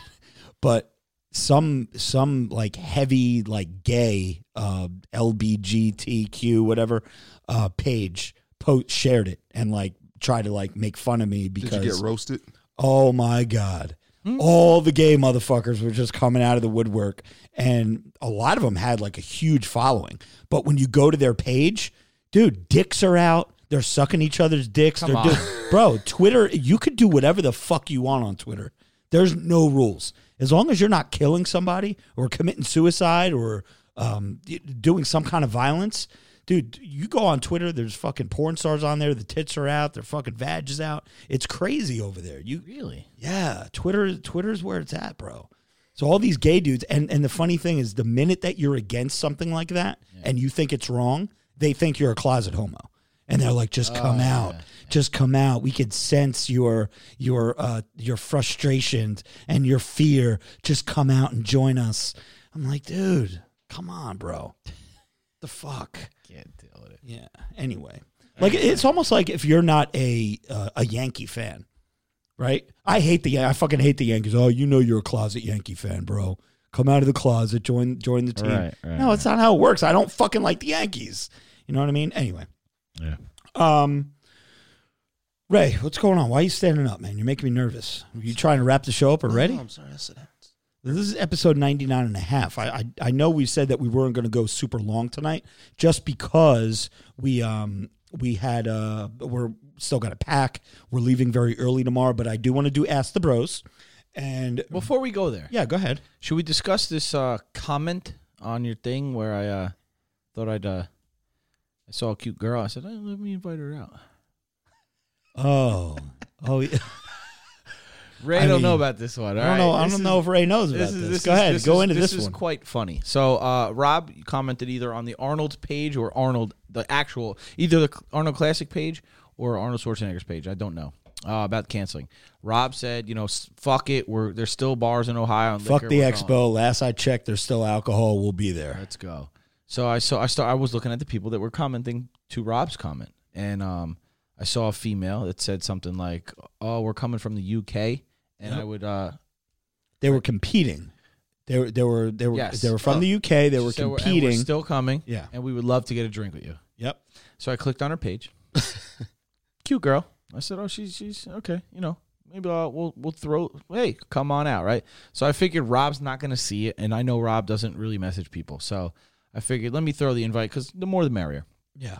But some some like heavy like gay uh LBGTQ whatever uh page post shared it and like tried to like make fun of me Did because you get roasted? oh my god. All the gay motherfuckers were just coming out of the woodwork and a lot of them had like a huge following. But when you go to their page, dude, dicks are out. They're sucking each other's dicks. Come They're on. doing Bro, Twitter, you could do whatever the fuck you want on Twitter. There's no rules. As long as you're not killing somebody or committing suicide or um, y- doing some kind of violence, dude, you go on Twitter, there's fucking porn stars on there. The tits are out. Their fucking vag is out. It's crazy over there. You Really? yeah, Twitter Twitter's where it's at, bro. So all these gay dudes and and the funny thing is the minute that you're against something like that and you think it's wrong, they think you're a closet homo. And they're like just come out. Just come out. We could sense your your uh your frustrations and your fear. Just come out and join us. I'm like, dude, come on, bro. The fuck? Can't deal with it. Yeah. Anyway, like it's almost like if you're not a uh, a Yankee fan, right? I hate the I fucking hate the Yankees. Oh, you know you're a closet Yankee fan, bro. Come out of the closet, join join the team. Right, right, no, it's not how it works. I don't fucking like the Yankees. You know what I mean? Anyway, Yeah. um, Ray, what's going on? Why are you standing up, man? You're making me nervous. Are you trying to wrap the show up already? No, I'm sorry. I said that. This is episode 99 and a half. I, I, I know we said that we weren't going to go super long tonight just because we um we had uh we're still got to pack. We're leaving very early tomorrow, but I do want to do ask the bros. And Before we go there, yeah, go ahead. should we discuss this uh, comment on your thing where I uh, thought I'd uh, I saw a cute girl. I said, hey, let me invite her out. Oh. Oh, yeah. Ray I don't know about this one. I don't know. I don't know if Ray knows about this. Go ahead. Go into this, This is quite funny. So, uh, Rob commented either on the Arnold page or Arnold, the actual, either the Arnold Classic page or Arnold Schwarzenegger's page. I don't know uh, about canceling. Rob said, you know, fuck it. We're there's still bars in Ohio. And Fuck liquor. the expo. going. Last I checked, there's still alcohol. We'll be there. Let's go. So I saw I start I was looking at the people that were commenting to Rob's comment, and um, I saw a female that said something like, "Oh, we're coming from the UK," and I would uh, They were competing. They were. They were. They were. Yes. They were from Oh. the UK. They were So we're- competing. We're still coming. Yeah. And we would love to get a drink with you. Yep. So I clicked on her page. Cute girl. I said, "Oh, she's she's okay. You know, maybe I'll, we'll we'll throw. Hey, come on out, right?" So I figured Rob's not going to see it, and I know Rob doesn't really message people. So I figured let me throw the invite because the more the merrier. Yeah.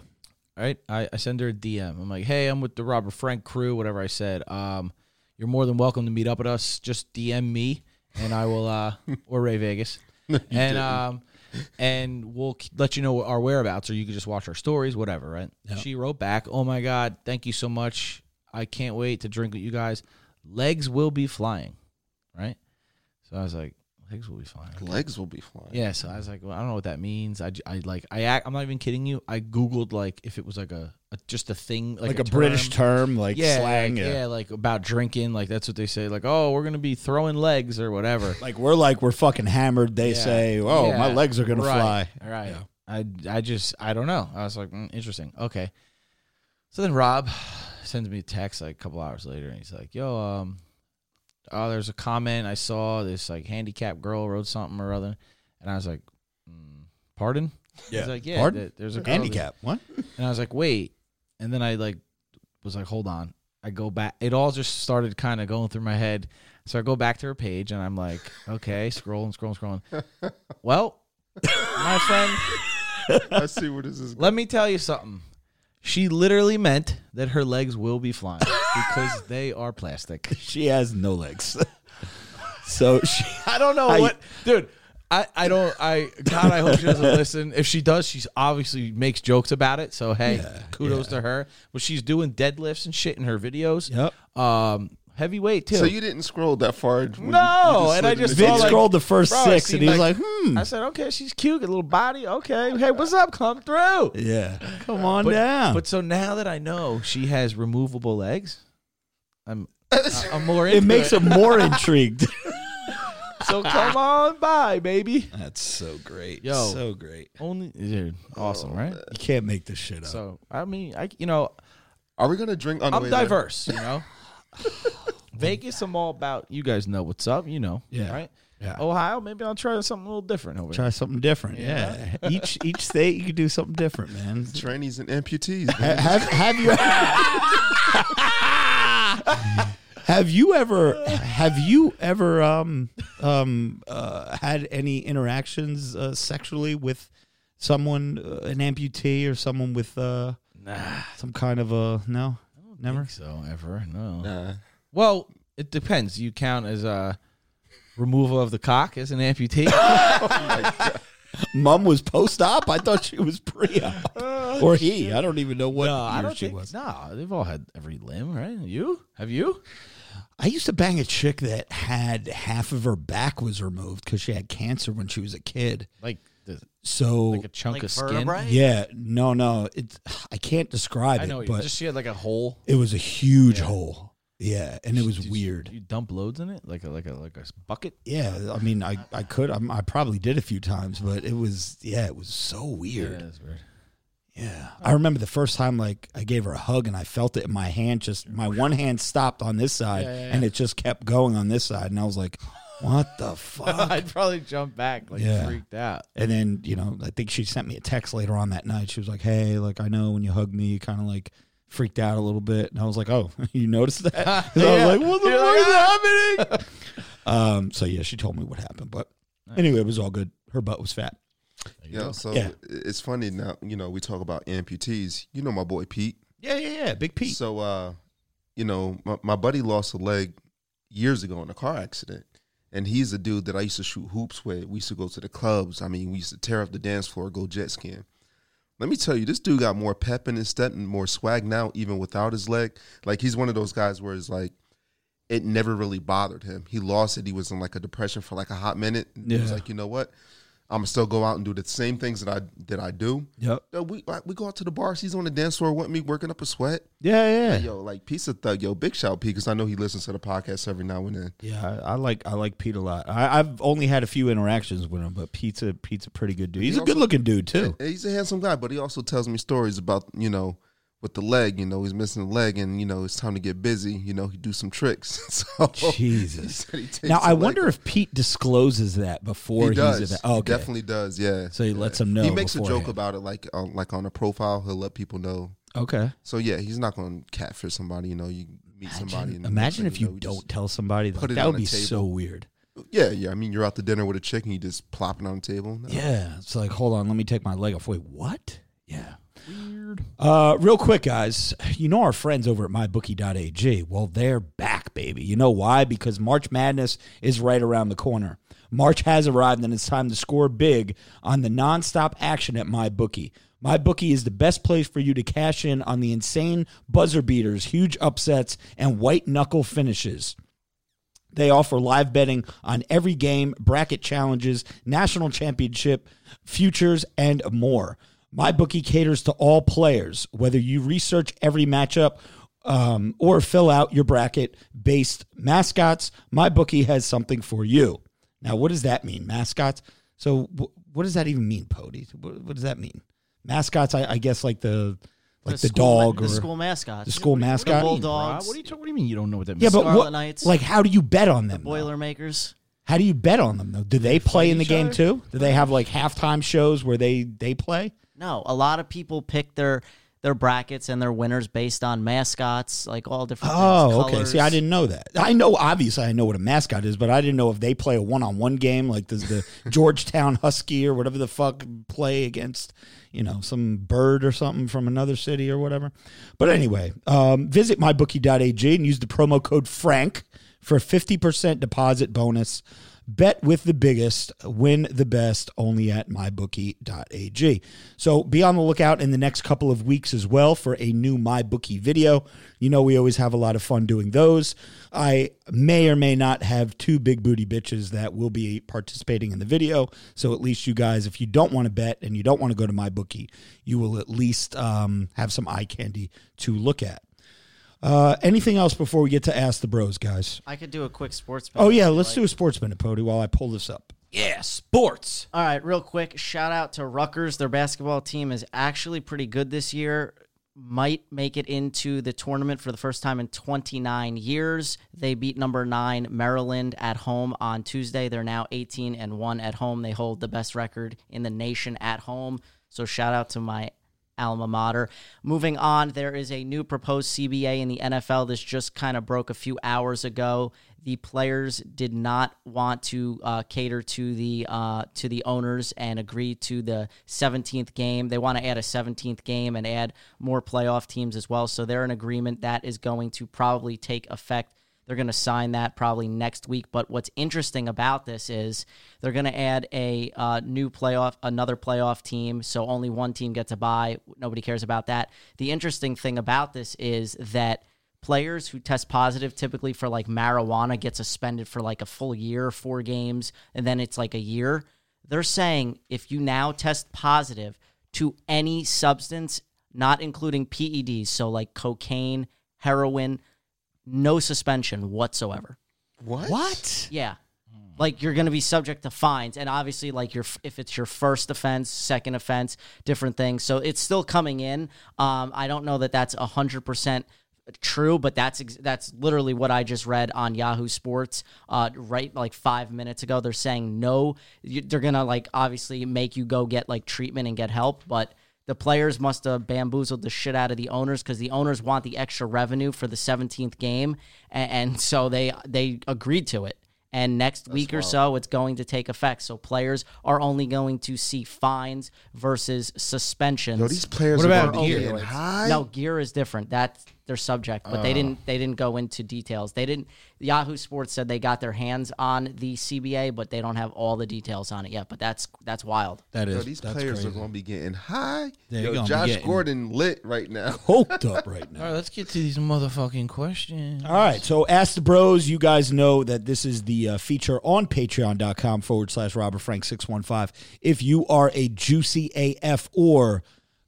All right. I, I send her a DM. I'm like, hey, I'm with the Robert Frank crew, whatever I said. Um, you're more than welcome to meet up with us. Just DM me and I will uh or Ray Vegas. and um and we'll let you know our whereabouts or you can just watch our stories, whatever, right? She wrote back, "Oh my god, thank you so much. I can't wait to drink with you guys. Legs will be flying." Right? So I was like, "Legs will be flying." Legs will be flying. Yeah, so I was like, well, I don't know what that means. I, j- I like I act, I'm not even kidding you. I googled like if it was like a, a just a thing like, Like, a, British term, like yeah, slang. like, yeah. yeah, like about drinking, like that's what they say. Like, oh, we're gonna be throwing legs or whatever. Like we're like we're fucking hammered. They Yeah. say, "Oh, my Yeah. legs are gonna Right. fly." All right. I I just I don't know. I was like, mm, interesting. Okay. So then Rob sends me a text like a couple hours later, and he's like, "Yo, um, oh, there's a comment I saw. This like handicapped girl wrote something or other," and I was like, mm, "Pardon?" Yeah. He's like, "Yeah, Pardon? th- there's a Handicap. What? and I was like, wait. And then I like was like, hold on. I go back. It all just started kind of going through my head. So I go back to her page and I'm like, okay, scrolling, scrolling, scrolling. well, my friend, I see where this is. let me tell you something. She literally meant that her legs will be flying because they are plastic. She has no legs. so she, I don't know I- what, dude. I, I don't I God I hope she doesn't listen. If she does, she's obviously makes jokes about it. So hey, Yeah, kudos to her. But she's doing deadlifts and shit in her videos. Yep. Um, heavyweight too. So you didn't scroll that far. when you- No, you and I just in Vin the- like- scrolled the first Bro, six, and he was like- like, "Hmm." I said, okay, she's cute, a little body. Okay, hey, what's up? Come through. Yeah, come on But, down. but so now that I know she has removable legs, I'm I'm more. it into makes him more intrigued. So come on by, baby. That's so great. Yo. so great. Only dude, awesome, right? You can't make this shit up. So I mean, I you know, Are we gonna drink on I'm way there? diverse, you know. Vegas, I'm all about. You guys know what's up, you know, Yeah. right? Yeah. Ohio, maybe I'll try something a little different over Try something different. Yeah. each each state you can do something different, man. Trainees and amputees. Ha- have have you have you ever have you ever um um uh, had any interactions uh, sexually with someone uh, an amputee or someone with uh Nah, some kind of a no never think so ever. No. Nah. Well, it depends. You count as a removal of the cock as an amputee. mom was post op I thought she was pre op uh, or he I don't even know what no, he I or don't she think. was No, they've all had every limb, right? You have you? I used to bang a chick that had half of her back was removed because she had cancer when she was a kid Like the, so like a chunk Like of skin. vertebrae? Yeah, no, no. It's I can't describe I know. it, you but just she had like a hole. it was a huge Yeah. hole. Yeah, and it was Did weird. You dump loads in it, like a like a like a bucket. Yeah, I mean, I I could, I'm, I probably did a few times, but it was yeah, it was so weird. that's weird. Yeah, I remember the first time like I gave her a hug and I felt it in my hand. Just my one hand stopped on this side, Yeah, yeah, and it just kept going on this side, and I was like, "What the fuck?" I'd probably jump back, like Yeah. freaked out. And then, you know, I think she sent me a text later on that night. She was like, Hey, like, I know when you hug me, you kind of like freaked out a little bit. And I was like, Oh, you noticed that? 'Cause I was like, What the You're fuck like, is happening? um, so yeah, she told me what happened. But anyway, it was all good. Her butt was fat. Yeah. So Yeah. it's funny now. You know, we talk about amputees. You know my boy Pete. Yeah, yeah, yeah. Big Pete. So, uh, you know, my, my buddy lost a leg years ago in a car accident. And he's a dude that I used to shoot hoops with. We used to go to the clubs. I mean, we used to tear up the dance floor, go jet skiing. Let me tell you, this dude got more pep in his step and more swag now, even without his leg. Like, he's one of those guys where it's like, it never really bothered him. He lost it. He was in like a depression for like a hot minute. He was like, you know what? I'm gonna still go out and do the same things that I that I do. Yep. Yo, we we go out to the bars. He's on the dance floor with me, working up a sweat. Yeah, yeah. Yo, like piece of thug. Yo, big shout P because I know he listens to the podcast every now and then. Yeah, I, I like I like Pete a lot. I, I've only had a few interactions with him, but Pete's a Pete's a pretty good dude. He's He a good looking dude too. He's a handsome guy, but he also tells me stories about you know with the leg. You know, he's missing the leg, and you know it's time to get busy. You know, he do some tricks. so Jesus. said he Now I wonder off. if Pete discloses that before he does. that. Oh, okay. He definitely does. Yeah. So he lets him know. he makes a joke about it, like on, like on a profile. He'll let people know. Okay. So yeah, he's not going to catfish somebody. You know, you meet somebody. And Imagine if you know, don't tell somebody. Like, that would be so weird. Yeah, yeah. I mean, you're out to dinner with a chick and you just plop it on the table. No. Yeah, it's like, hold on, let me take my leg off. Wait, what? Yeah. Weird. Uh, real quick, guys, you know our friends over at mybookie.ag. Well, they're back, baby. You know why? Because March Madness is right around the corner. March has arrived, and it's time to score big on the nonstop action at MyBookie. MyBookie is the best place for you to cash in on the insane buzzer beaters, huge upsets, and white knuckle finishes. They offer live betting on every game, bracket challenges, national championship, futures, and more. MyBookie caters to all players, whether you research every matchup um, or fill out your bracket based mascots. MyBookie has something for you. Now, what does that mean, mascots? So, wh- what does that even mean, Pody? What, what does that mean? Mascots, I, I guess, like the like the, school ma- dog the or school mascot, the school mascot. the Rob, bulldogs, what do you talk, What do you mean you don't know what that means? yeah, but Scarlet what, Knights. like, how do you bet on them? though? Boilermakers. How do you bet on them though? Do they play in the game other? too? Do they have like halftime shows where they they play? No, a lot of people pick their their brackets and their winners based on mascots, like all different. Oh, things, okay. See, I didn't know that. I know obviously I know what a mascot is, but I didn't know if they play a one on one game like does the Georgetown Husky or whatever the fuck play against you know some bird or something from another city or whatever. But anyway, um, visit mybookie.ag and use the promo code Frank for a fifty percent deposit bonus. Bet with the biggest, win the best, only at mybookie.ag. So be on the lookout in the next couple of weeks as well for a new MyBookie video. You know, we always have a lot of fun doing those. I may or may not have two big booty bitches that will be participating in the video. So at least you guys, if you don't want to bet and you don't want to go to MyBookie, you will at least um, have some eye candy to look at. Uh, anything else before we get to Ask the Bros, guys? I could do a quick sports. Oh, yeah, minute, let's like- do a sports minute, Pody, while I pull this up. Yeah, sports. All right, real quick, shout out to Rutgers. Their basketball team is actually pretty good this year. Might make it into the tournament for the first time in 29 years. They beat number nine Maryland at home on Tuesday. They're now 18 and one at home. They hold the best record in the nation at home. So shout out to my alma mater. Moving on, there is a new proposed CBA in the NFL. This just kind of broke a few hours ago. The players did not want to uh, cater to the uh, to the owners and agree to the 17th game. They want to add a 17th game and add more playoff teams as well. So they're in agreement that is going to probably take effect they're going to sign that probably next week. But what's interesting about this is they're going to add a uh, new playoff, another playoff team. So only one team gets a bye. Nobody cares about that. The interesting thing about this is that players who test positive typically for like marijuana get suspended for like a full year, four games, and then it's like a year. They're saying if you now test positive to any substance, not including PEDs, so like cocaine, heroin, no suspension whatsoever. What? What? Yeah. Like you're going to be subject to fines, and obviously, like your if it's your first offense, second offense, different things. So it's still coming in. Um, I don't know that that's hundred percent true, but that's ex- that's literally what I just read on Yahoo Sports, uh, right like five minutes ago. They're saying no, you, they're gonna like obviously make you go get like treatment and get help, but the players must have bamboozled the shit out of the owners because the owners want the extra revenue for the 17th game, and, and so they they agreed to it. And next week or so, it's going to take effect. So players are only going to see fines versus suspensions. Yo, these players What are about gonna gear? high. No, gear is different. That's their subject, but they Oh. didn't they didn't go into details. They didn't Yahoo Sports said they got their hands on the CBA, but they don't have all the details on it yet. But that's that's wild. That is. Yo, these that's players crazy. are going to be getting high. They're Yo, gonna be Josh getting- Gordon lit right now. Coked up right now. All right, let's get to these motherfucking questions. All right, so Ask the Bros, you guys know that this is the uh, feature on patreon.com forward slash Robert Frank 615. If you are a Juicy AF or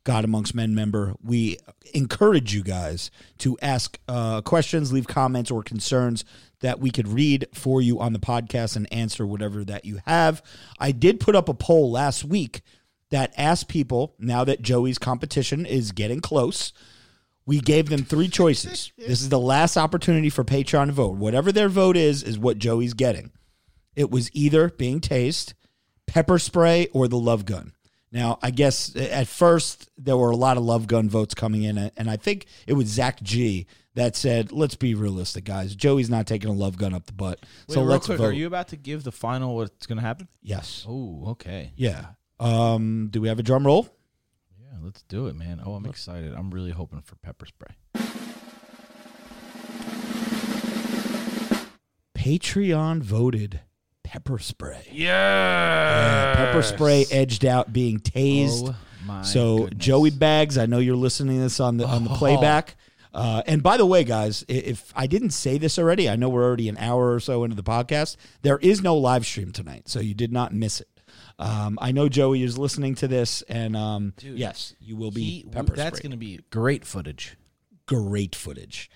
God Amongst Men member, we encourage you guys to ask uh, questions, leave comments or concerns that we could read for you on the podcast and answer whatever that you have. I did put up a poll last week that asked people, now that Joey's competition is getting close, We gave them three choices. This is the last opportunity for Patreon to vote. Whatever their vote is, is what Joey's getting. It was either being tased, pepper spray, or the love gun. Now, I guess at first there were a lot of love gun votes coming in, and I think it was Zach G that said, "Let's be realistic, guys. Joey's not taking a love gun up the butt, Wait, so real let's quick, vote." are you about to give the final what's going to happen? yes, Oh, okay. yeah. Um, do we have a drum roll? Yeah, let's do it, man. Oh, I'm excited. I'm really hoping for pepper spray. Patreon voted pepper spray. Yeah. Yeah, pepper spray edged out being tased. Oh my so goodness. Joey Bags, I know you're listening to this on the on the Oh. playback. Uh, and by the way, guys, if I didn't say this already, I know we're already an hour or so into the podcast. There is no live stream tonight, so you did not miss it. Um, I know Joey is listening to this, and um, yes, you will be He- pepper that's going to be great footage. great footage.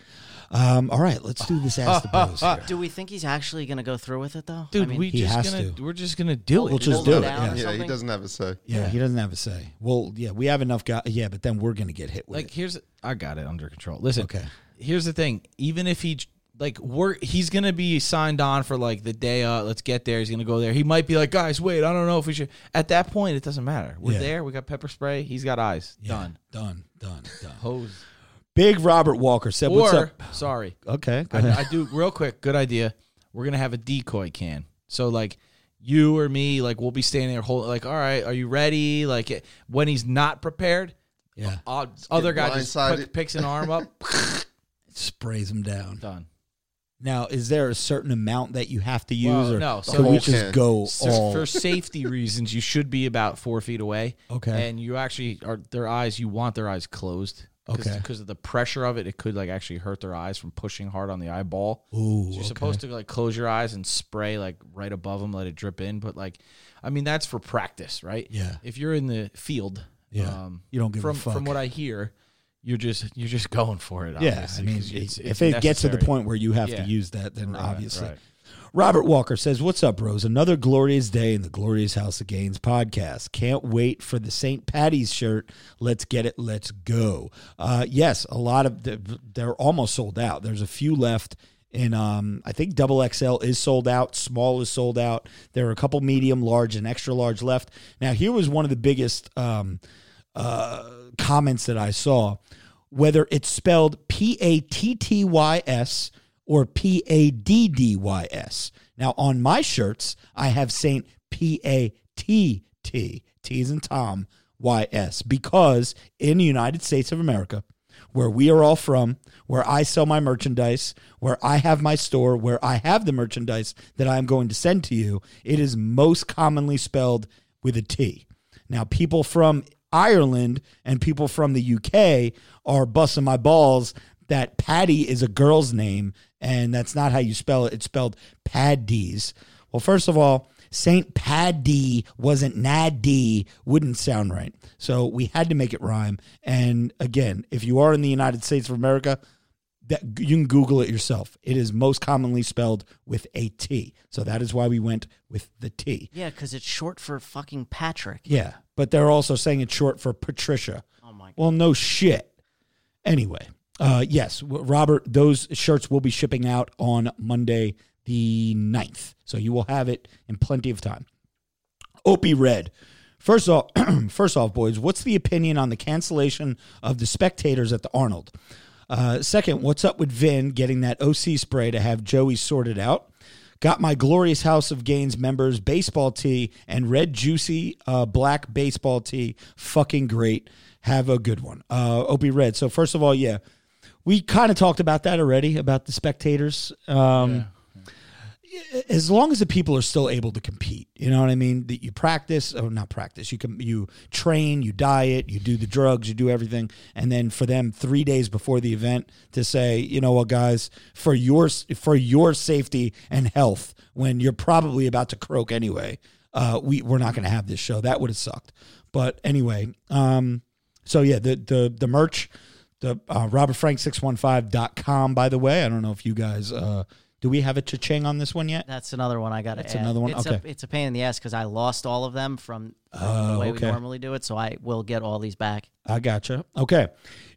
Um, all right, let's do this as the bros here. Do we think he's actually going to go through with it though? Dude, I mean, we he just has gonna to. we're just gonna do it. We'll it. just hold do him it. down or Yeah. Yeah, he something? doesn't have a say. Yeah, he doesn't have a say. Well, yeah, we have enough guys. Yeah, but then we're gonna get hit with like it. here's I got it under control. Listen, Okay. Here's the thing. Even if he like we're he's gonna be signed on for like the day. Uh, let's get there. He's gonna go there. He might be like, guys, wait, I don't know if we should. At that point, it doesn't matter. We're Yeah. there. We got pepper spray. He's got eyes. Yeah, Done. done, done, done. Hose. Big Robert Walker said, "What's up?" sorry, Okay, go I, ahead. I do real quick. Good idea. We're gonna have a decoy can. So like you or me, like we'll be standing there holding. Like, all right, are you ready? Like it, when he's not prepared, yeah, uh, other guy just blindsided. picks an arm up. sprays them down. Done. Now, is there a certain amount that you have to use, Well, or no, so could we just can. go So all? for safety reasons, you should be about four feet away. Okay. And you actually are their eyes. You want their eyes closed. Okay. Because of the pressure of it, it could like actually hurt their eyes from pushing hard on the eyeball. Ooh, So you're okay. supposed to like close your eyes and spray like right above them, let it drip in. But like, I mean, that's for practice, right? Yeah. If you're in the field, Yeah. um, You don't give a from fuck. from what I hear, you're just you're just going for it. Yeah, I mean, 'cause it's- if it's it gets to the point where you have to use that, then Right, obviously. right. Robert Walker says, What's up, bros? Another glorious day in the Glorious House of Gains podcast. Can't wait for the St. Patty's shirt. Let's get it. Let's go. Uh, yes, a lot of the, they're almost sold out. There's a few left. And um, I think double XL is sold out. Small is sold out. There are a couple medium, large, and extra large left. Now, here was one of the biggest um, uh, comments that I saw. Whether it's spelled P A T T Y S or P A D D Y S. Now, on my shirts, I have Saint P A T T, T is in Tom, Y S, because in the United States of America, where we are all from, where I sell my merchandise, where I have my store, where I have the merchandise that I'm going to send to you, it is most commonly spelled with a T. Now, people from Ireland and people from the UK are busting my balls that Patty is a girl's name and that's not how you spell it. It's spelled Paddies. Well, first of all, Saint Paddy wasn't Naddy, wouldn't sound right. So we had to make it rhyme. And again, if you are in the United States of America, that you can Google it yourself. It is most commonly spelled with a T. So that is why we went with the T. Yeah, because it's short for fucking Patrick. Yeah, but they're also saying it's short for Patricia. Oh my god. Well, no shit. Anyway, uh, yes, Robert, those shirts will be shipping out on Monday the 9th. So you will have it in plenty of time. Opie Red. First off, first off, boys, what's the opinion on the cancellation of the spectators at the Arnold? Uh, second, what's up with Vin getting that OC spray to have Joey sorted out? Got my Glorious House of Gains members baseball tee and red juicy uh, black baseball tee. Fucking great. Have a good one. Uh, Opie Red. So, first of all, yeah, we kind of talked about that already about the spectators. Um, As long as the people are still able to compete, you know what I mean. That you practice, or not practice. You can you train, you diet, you do the drugs, you do everything, and then for them three days before the event to say, you know what, guys, for your for your safety and health, when you're probably about to croak anyway, uh, we we're not going to have this show. That would have sucked. But anyway, um, so yeah, the the the merch, the uh, robertfrank615.com, by the way. I don't know if you guys uh do we have a cha-ching on this one yet? That's another one I got to That's add. another one? It's Okay. A, it's a pain in the ass because I lost all of them from Oh, the way okay. we normally do it. So I will get all these back. I gotcha. Okay.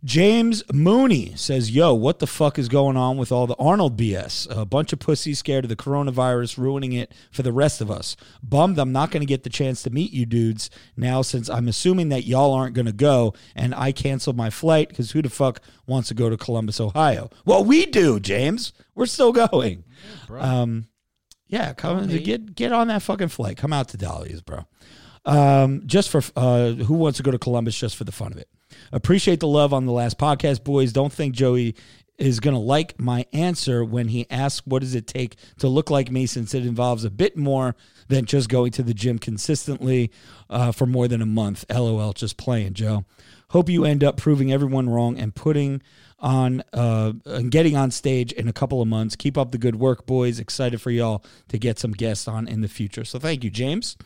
James Mooney says, Yo, what the fuck is going on with all the Arnold BS? A bunch of pussies scared of the coronavirus ruining it for the rest of us. Bummed I'm not going to get the chance to meet you dudes now since I'm assuming that y'all aren't going to go and I canceled my flight because who the fuck wants to go to Columbus, Ohio? Well, we do, James. We're still going. Um, yeah, come get get on that fucking flight. Come out to Dahlia's, bro. Um, just for uh, who wants to go to Columbus just for the fun of it. Appreciate the love on the last podcast, boys. Don't think Joey is gonna like my answer when he asks what does it take to look like me, since it involves a bit more than just going to the gym consistently uh, for more than a month. LOL, just playing, Joe. Hope you end up proving everyone wrong and putting on uh, and getting on stage in a couple of months. Keep up the good work, boys. Excited for y'all to get some guests on in the future. So thank you, James.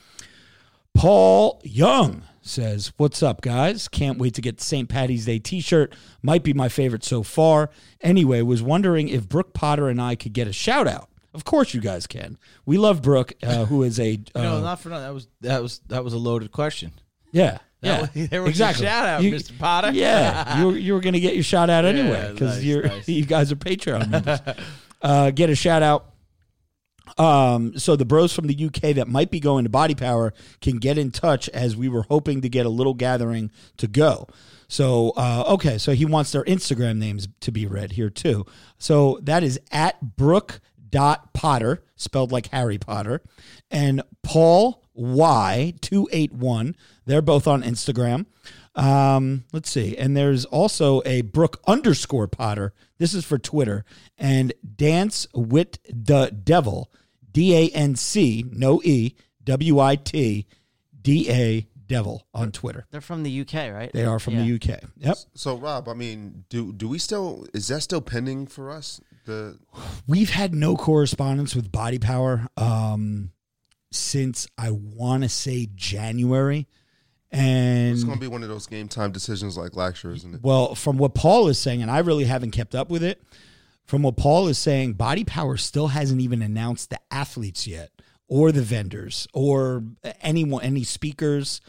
Paul Young says, What's up, guys? Can't wait to get the St. Patty's Day t shirt. Might be my favorite so far. Anyway, was wondering if Brooke Potter and I could get a shout out. Of course, you guys can. We love Brooke, uh, who is a. Uh, no, not for nothing. That was that was that was a loaded question. yeah. Yeah, was- there was a exactly. shout out, You- Mr. Potter. Yeah, you were, you were going to get your shout out anyway Yeah, because nice, you're nice. you guys are Patreon members. uh, get a shout out. Um, so the bros from the UK that might be going to Body Power can get in touch as we were hoping to get a little gathering to go. So uh, okay, so he wants their Instagram names to be read here too. So that is at Brooke dot Potter, spelled like Harry Potter, and Paul Y two eight one. They're both on Instagram. Um, let's see, and there's also a Brooke underscore Potter. This is for Twitter and Dance with the Devil, D A N C no E W I T D A Devil on Twitter. They're from the UK, right? They are from Yeah. the UK. Yep. So Rob, I mean, do do we still is that still pending for us? The We've had no correspondence with Body Power um, since I want to say January. And it's going to be one of those game time decisions like last year, isn't it? Well, from what Paul is saying, and I really haven't kept up with it, from what Paul is saying, Body Power still hasn't even announced the athletes yet, or the vendors, or anyone, any speakers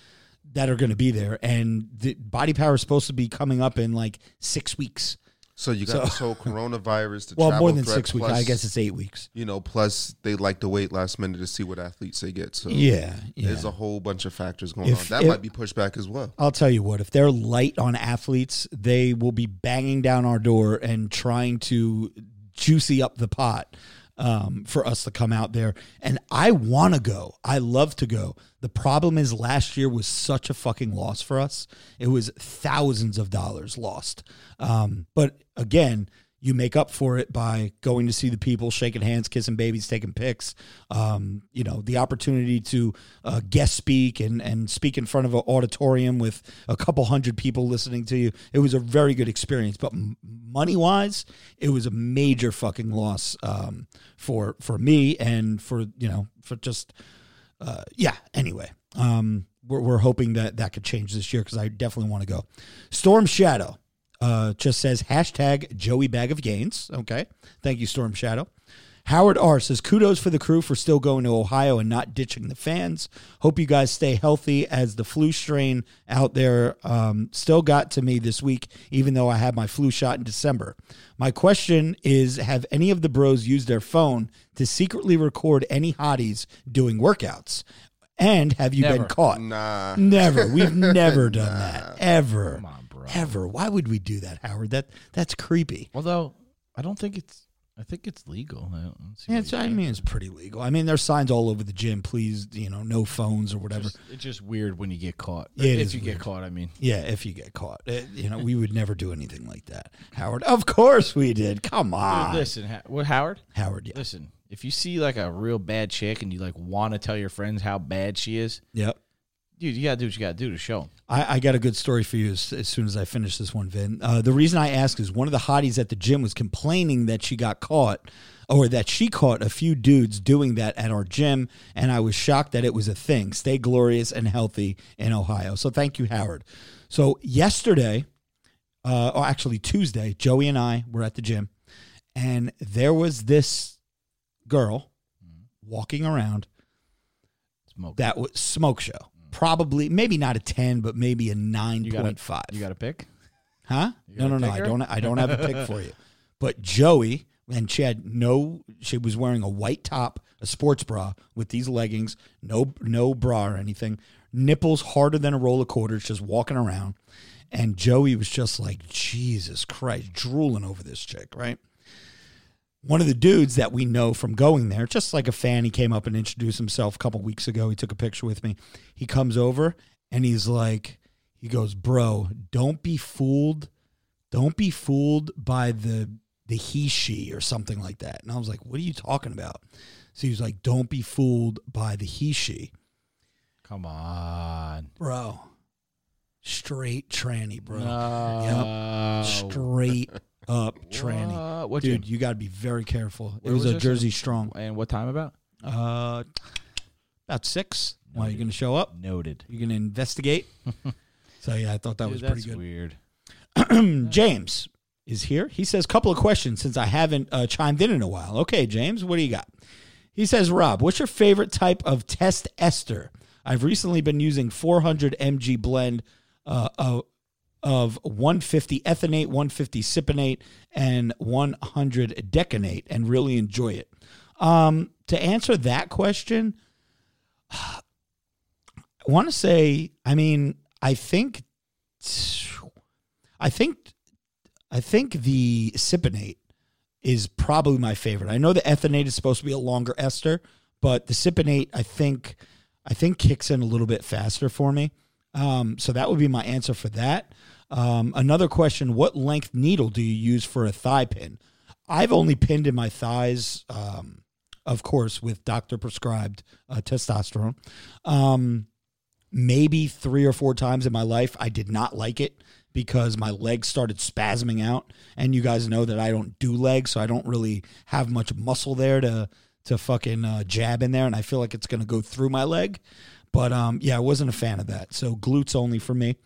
that are going to be there. And the Body Power is supposed to be coming up in like six weeks. So you got So- this whole coronavirus. The Well, more than threat, six weeks. I guess it's eight weeks. you know. Plus, they like to wait last minute to see what athletes they get. So Yeah, yeah. there's a whole bunch of factors going If- on. That if- might be pushed back as well. I'll tell you what, if they're light on athletes, they will be banging down our door and trying to juicy up the pot um, for us to come out there. And I want to go. I love to go. The problem is last year was such a fucking loss for us. It was thousands of dollars lost. Um, but again, you make up for it by going to see the people, shaking hands, kissing babies, taking pics. Um, you know, the opportunity to uh, guest speak and, and speak in front of an auditorium with a couple hundred people listening to you. It was a very good experience. But money wise, it was a major fucking loss um, for for me and for you know for just uh, yeah. Anyway, um, we're we're hoping that that could change this year because I definitely want to go. Storm Shadow uh, just says hashtag Joey Bag of Gains. Okay, thank you, Storm Shadow. Howard R says kudos for the crew for still going to Ohio and not ditching the fans. Hope you guys stay healthy as the flu strain out there um, still got to me this week, even though I had my flu shot in December. My question is Have any of the bros used their phone to secretly record any hotties doing workouts? And have you been caught? Nah. Never. We've never done that. Ever. Ever. Why would we do that, Howard? That that's creepy. Although I don't think it's, I think it's legal. I Yeah, it's, I mean, it's pretty legal. I mean, there's signs all over the gym. Please, you know, no phones or whatever. Just- it's just weird when you get caught. Yeah, if you weird. get caught, I mean. yeah, if you get caught, Uh, you know, we would never do anything like that, Howard. Of course we did. Come on, Dude, listen, Ha- what Howard? Howard. Yeah. Listen, if you see like a real bad chick and you like want to tell your friends how bad she is, Yep. Dude, you gotta do what you gotta do to show them. I, I got a good story for you as, as soon as I finish this one, Vin. Uh, the reason I ask is one of the hotties at the gym was complaining that she got caught or that she caught a few dudes doing that at our gym, and I was shocked that it was a thing. Stay glorious and healthy in Ohio. So thank you, Howard. So yesterday, uh, or actually Tuesday, Joey and I were at the gym, and there was this girl walking around Smoke. that was smoke show. Probably maybe not a ten, but maybe a 9.5 You got. A pick? Huh? No, no, no. I don't. I don't have a pick for you. But Joey and she had no. She was wearing a white top, a sports bra with these leggings, no, no bra or anything. Nipples harder than a roll of quarters, just walking around. And Joey was just like Jesus Christ, drooling over this chick, right? One of the dudes that we know from going there, just like a fan, he came up and introduced himself a couple weeks ago. He took a picture with me. He comes over and he's like, he goes, "Bro, don't be fooled. Don't be fooled by the the he she or something like that." And I was like, "What are you talking about?" So he was like, "Don't be fooled by the he she." Come on. Bro. Straight tranny, bro. No. Straight up tranny. What? Dude, you got to be very careful. It was, was a this? Jersey Strong. And what time about? Uh, about six. Why you going to show up? Noted. You going to investigate? so yeah, I thought that Dude, was pretty good. weird. James is here. He says, couple of questions since I haven't uh, chimed in in a while. Okay, James, what do you got? He says, Rob, what's your favorite type of test ester? I've recently been using 400 mg blend uh, of, of 150 enanthate, 150 cypionate, and 100 decanate, and really enjoy it. Um, to answer that question, I want to say, I mean, I think, I think, I think the cypionate is probably my favorite. I know the enanthate is supposed to be a longer ester, but the cypionate, I think, I think kicks in a little bit faster for me. Um, so that would be my answer for that. Um, another question: What length needle do you use for a thigh pin? I've only pinned in my thighs, um, of course, with doctor prescribed uh, testosterone. Um, maybe three or four times in my life, I did not like it because my legs started spasming out. And you guys know that I don't do legs, so I don't really have much muscle there to to fucking uh, jab in there, and I feel like it's gonna go through my leg. But um, yeah, I wasn't a fan of that. So glutes only for me.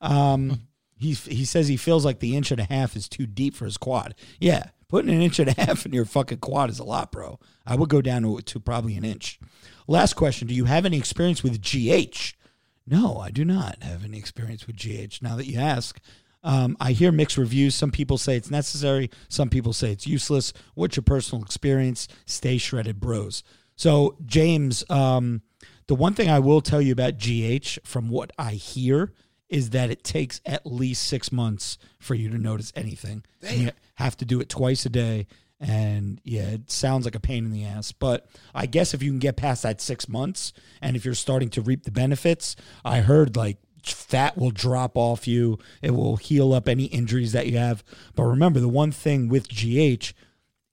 Um, he he says he feels like the inch and a half is too deep for his quad. Yeah, putting an inch and a half in your fucking quad is a lot, bro. I would go down to, to probably an inch. Last question: Do you have any experience with GH? No, I do not have any experience with GH. Now that you ask, um, I hear mixed reviews. Some people say it's necessary. Some people say it's useless. What's your personal experience? Stay shredded, bros. So, James, um, the one thing I will tell you about GH, from what I hear, is that it takes at least six months for you to notice anything. And You have to do it twice a day. And yeah, it sounds like a pain in the ass. But I guess if you can get past that six months and if you're starting to reap the benefits, I heard like fat will drop off you, it will heal up any injuries that you have. But remember, the one thing with GH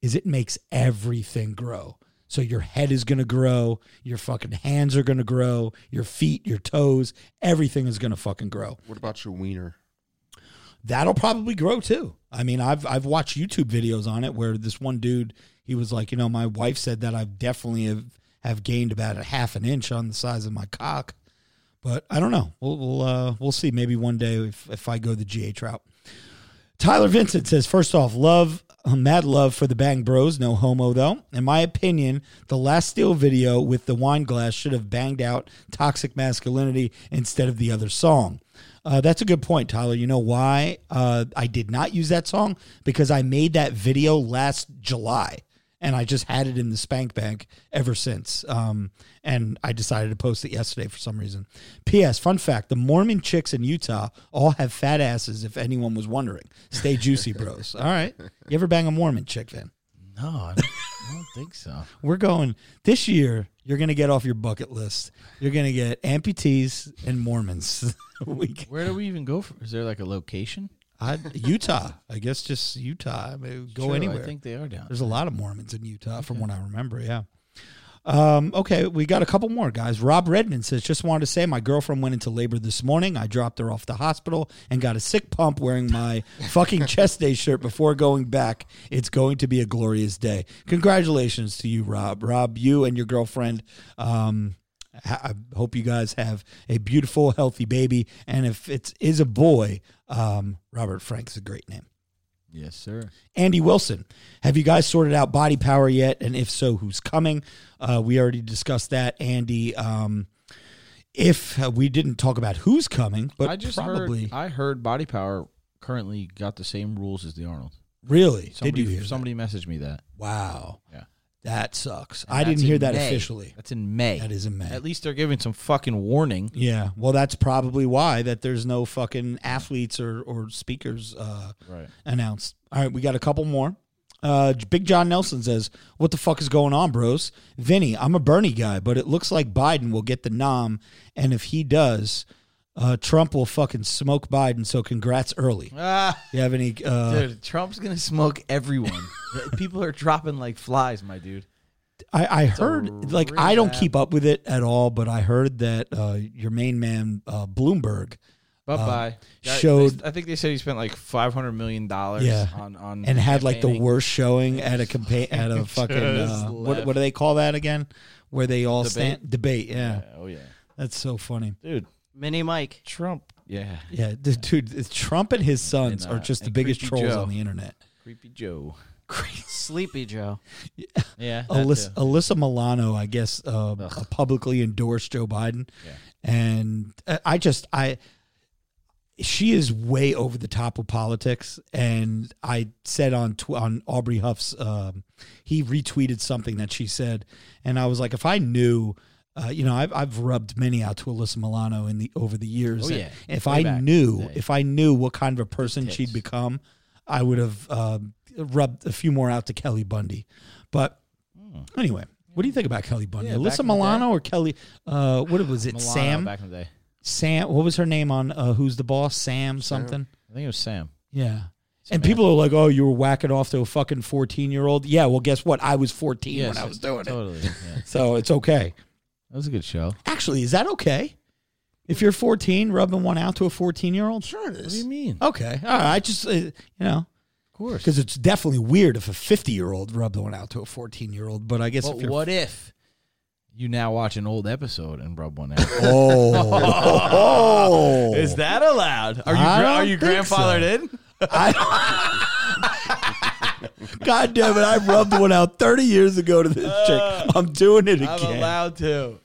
is it makes everything grow. So your head is going to grow, your fucking hands are going to grow, your feet, your toes, everything is going to fucking grow. What about your wiener? That'll probably grow too. I mean, I've I've watched YouTube videos on it where this one dude, he was like, you know, my wife said that I've definitely have, have gained about a half an inch on the size of my cock. But I don't know. We'll we'll uh, we'll see. Maybe one day if if I go the GH route. Tyler Vincent says, first off, love, mad love for the Bang Bros. No homo, though. In my opinion, the last Steel video with the wine glass should have banged out toxic masculinity instead of the other song. Uh, that's a good point, Tyler. You know why uh, I did not use that song? Because I made that video last July and I just had it in the spank bank ever since. Um, and I decided to post it yesterday for some reason. P.S. Fun fact: the Mormon chicks in Utah all have fat asses. If anyone was wondering, stay juicy, bros. All right, you ever bang a Mormon chick, Vin? No, I don't, I don't think so. We're going this year. You're gonna get off your bucket list. You're gonna get amputees and Mormons. we, Where do we even go? For, is there like a location? I, Utah, I guess, just Utah. I mean, go True, anywhere. I think they are down. There's a lot of Mormons in Utah, from what I remember. Yeah. Um, okay, we got a couple more guys. Rob Redmond says, "Just wanted to say, my girlfriend went into labor this morning. I dropped her off the hospital and got a sick pump wearing my fucking chest day shirt before going back. It's going to be a glorious day. Congratulations to you, Rob. Rob, you and your girlfriend. Um, I hope you guys have a beautiful, healthy baby. And if it is a boy, um, Robert Frank's a great name." Yes, sir. Andy Wilson, have you guys sorted out body power yet? And if so, who's coming? Uh, we already discussed that. Andy, um, if uh, we didn't talk about who's coming, but I just probably heard. I heard Body Power currently got the same rules as the Arnold. really Somebody, did you hear somebody messaged me that. that? Wow, Yeah. That sucks. And I didn't hear that May. officially. That's in May. That is in May. At least they're giving some fucking warning. Yeah, well, that's probably why that there's no fucking athletes or or speakers uh, Right. announced. All right, we got a couple more. Uh, Big John Nelson says, "What the fuck is going on, bros? Vinny, I'm a Bernie guy, but it looks like Biden will get the nom, and if he does, uh, Trump will fucking smoke Biden. So congrats early. Ah, You have any? Uh, dude, Trump's gonna smoke everyone. People are dropping like flies, my dude. I heard like I don't keep up with it at all, but I heard that uh, your main man uh, Bloomberg Bye bye. showed- I think they said he spent like five hundred million dollars. Yeah. on on and had like the campaigning. worst showing at a campaign at a fucking uh, Just what what do they call that again? Where they all Debate? stand debate. Yeah, Yeah, oh yeah, that's so funny. dude. Mini Mike. Trump. Yeah, Yeah, the, dude, Trump and his sons And, uh, are just the and biggest Creepy trolls Joe. on the internet. creepy Joe. Sleepy Joe. Yeah, that Alyssa, too. Alyssa Milano, I guess, uh, publicly endorsed Joe Biden, Yeah. and uh, I just I she is way over the top with politics. And I said on tw- on Aubrey Huff's, um, he retweeted something that she said, and I was like, if I knew. Uh, you know, I've I've rubbed many out to Alyssa Milano in the over the years. Oh, yeah. If Way I knew, if I knew what kind of a person tits. she'd become, I would have uh, rubbed a few more out to Kelly Bundy. But anyway, what do you think about Kelly Bundy? Yeah, Alyssa Milano or Kelly? Uh, what was it? Milano Sam. back in the day. Sam. What was her name on uh, Who's the Boss? Sam something. I think it was Sam. Yeah. And people are like, "Oh, you were whacking off to a fucking fourteen-year-old." Yeah. Well, guess what? I was fourteen when I was doing it, totally. Yeah. so it's okay. That was a good show. Actually, is that okay? If you're fourteen, rubbing one out to a fourteen-year-old? Sure, it What do you mean? Okay. All right. I just, uh, you know, Of course. because it's definitely weird if a 50 year old rubbed one out to a 14 year old. But I guess But if you're. what if you now watch an old episode and rub one out? Oh. Is that allowed? Are you I gra- are don't you think grandfathered in? God damn it. I rubbed one out 30 years ago to this chick. I'm doing it again. I'm allowed to.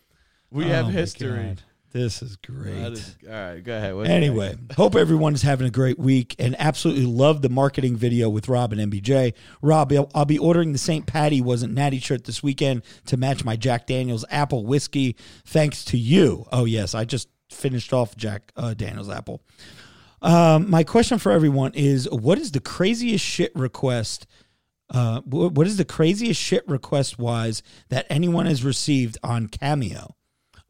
We Oh have my history. God. This is great. That is, all right, go ahead. What's Anyway, hope everyone is having a great week and absolutely love the marketing video with Rob and MBJ. Rob, I'll, I'll be ordering the St. Patty wasn't natty shirt this weekend to match my Jack Daniels apple whiskey. Thanks to you. Oh yes, I just finished off Jack uh, Daniels apple. Um, my question for everyone is: What is the craziest shit request? Uh, what is the craziest shit request wise that anyone has received on Cameo?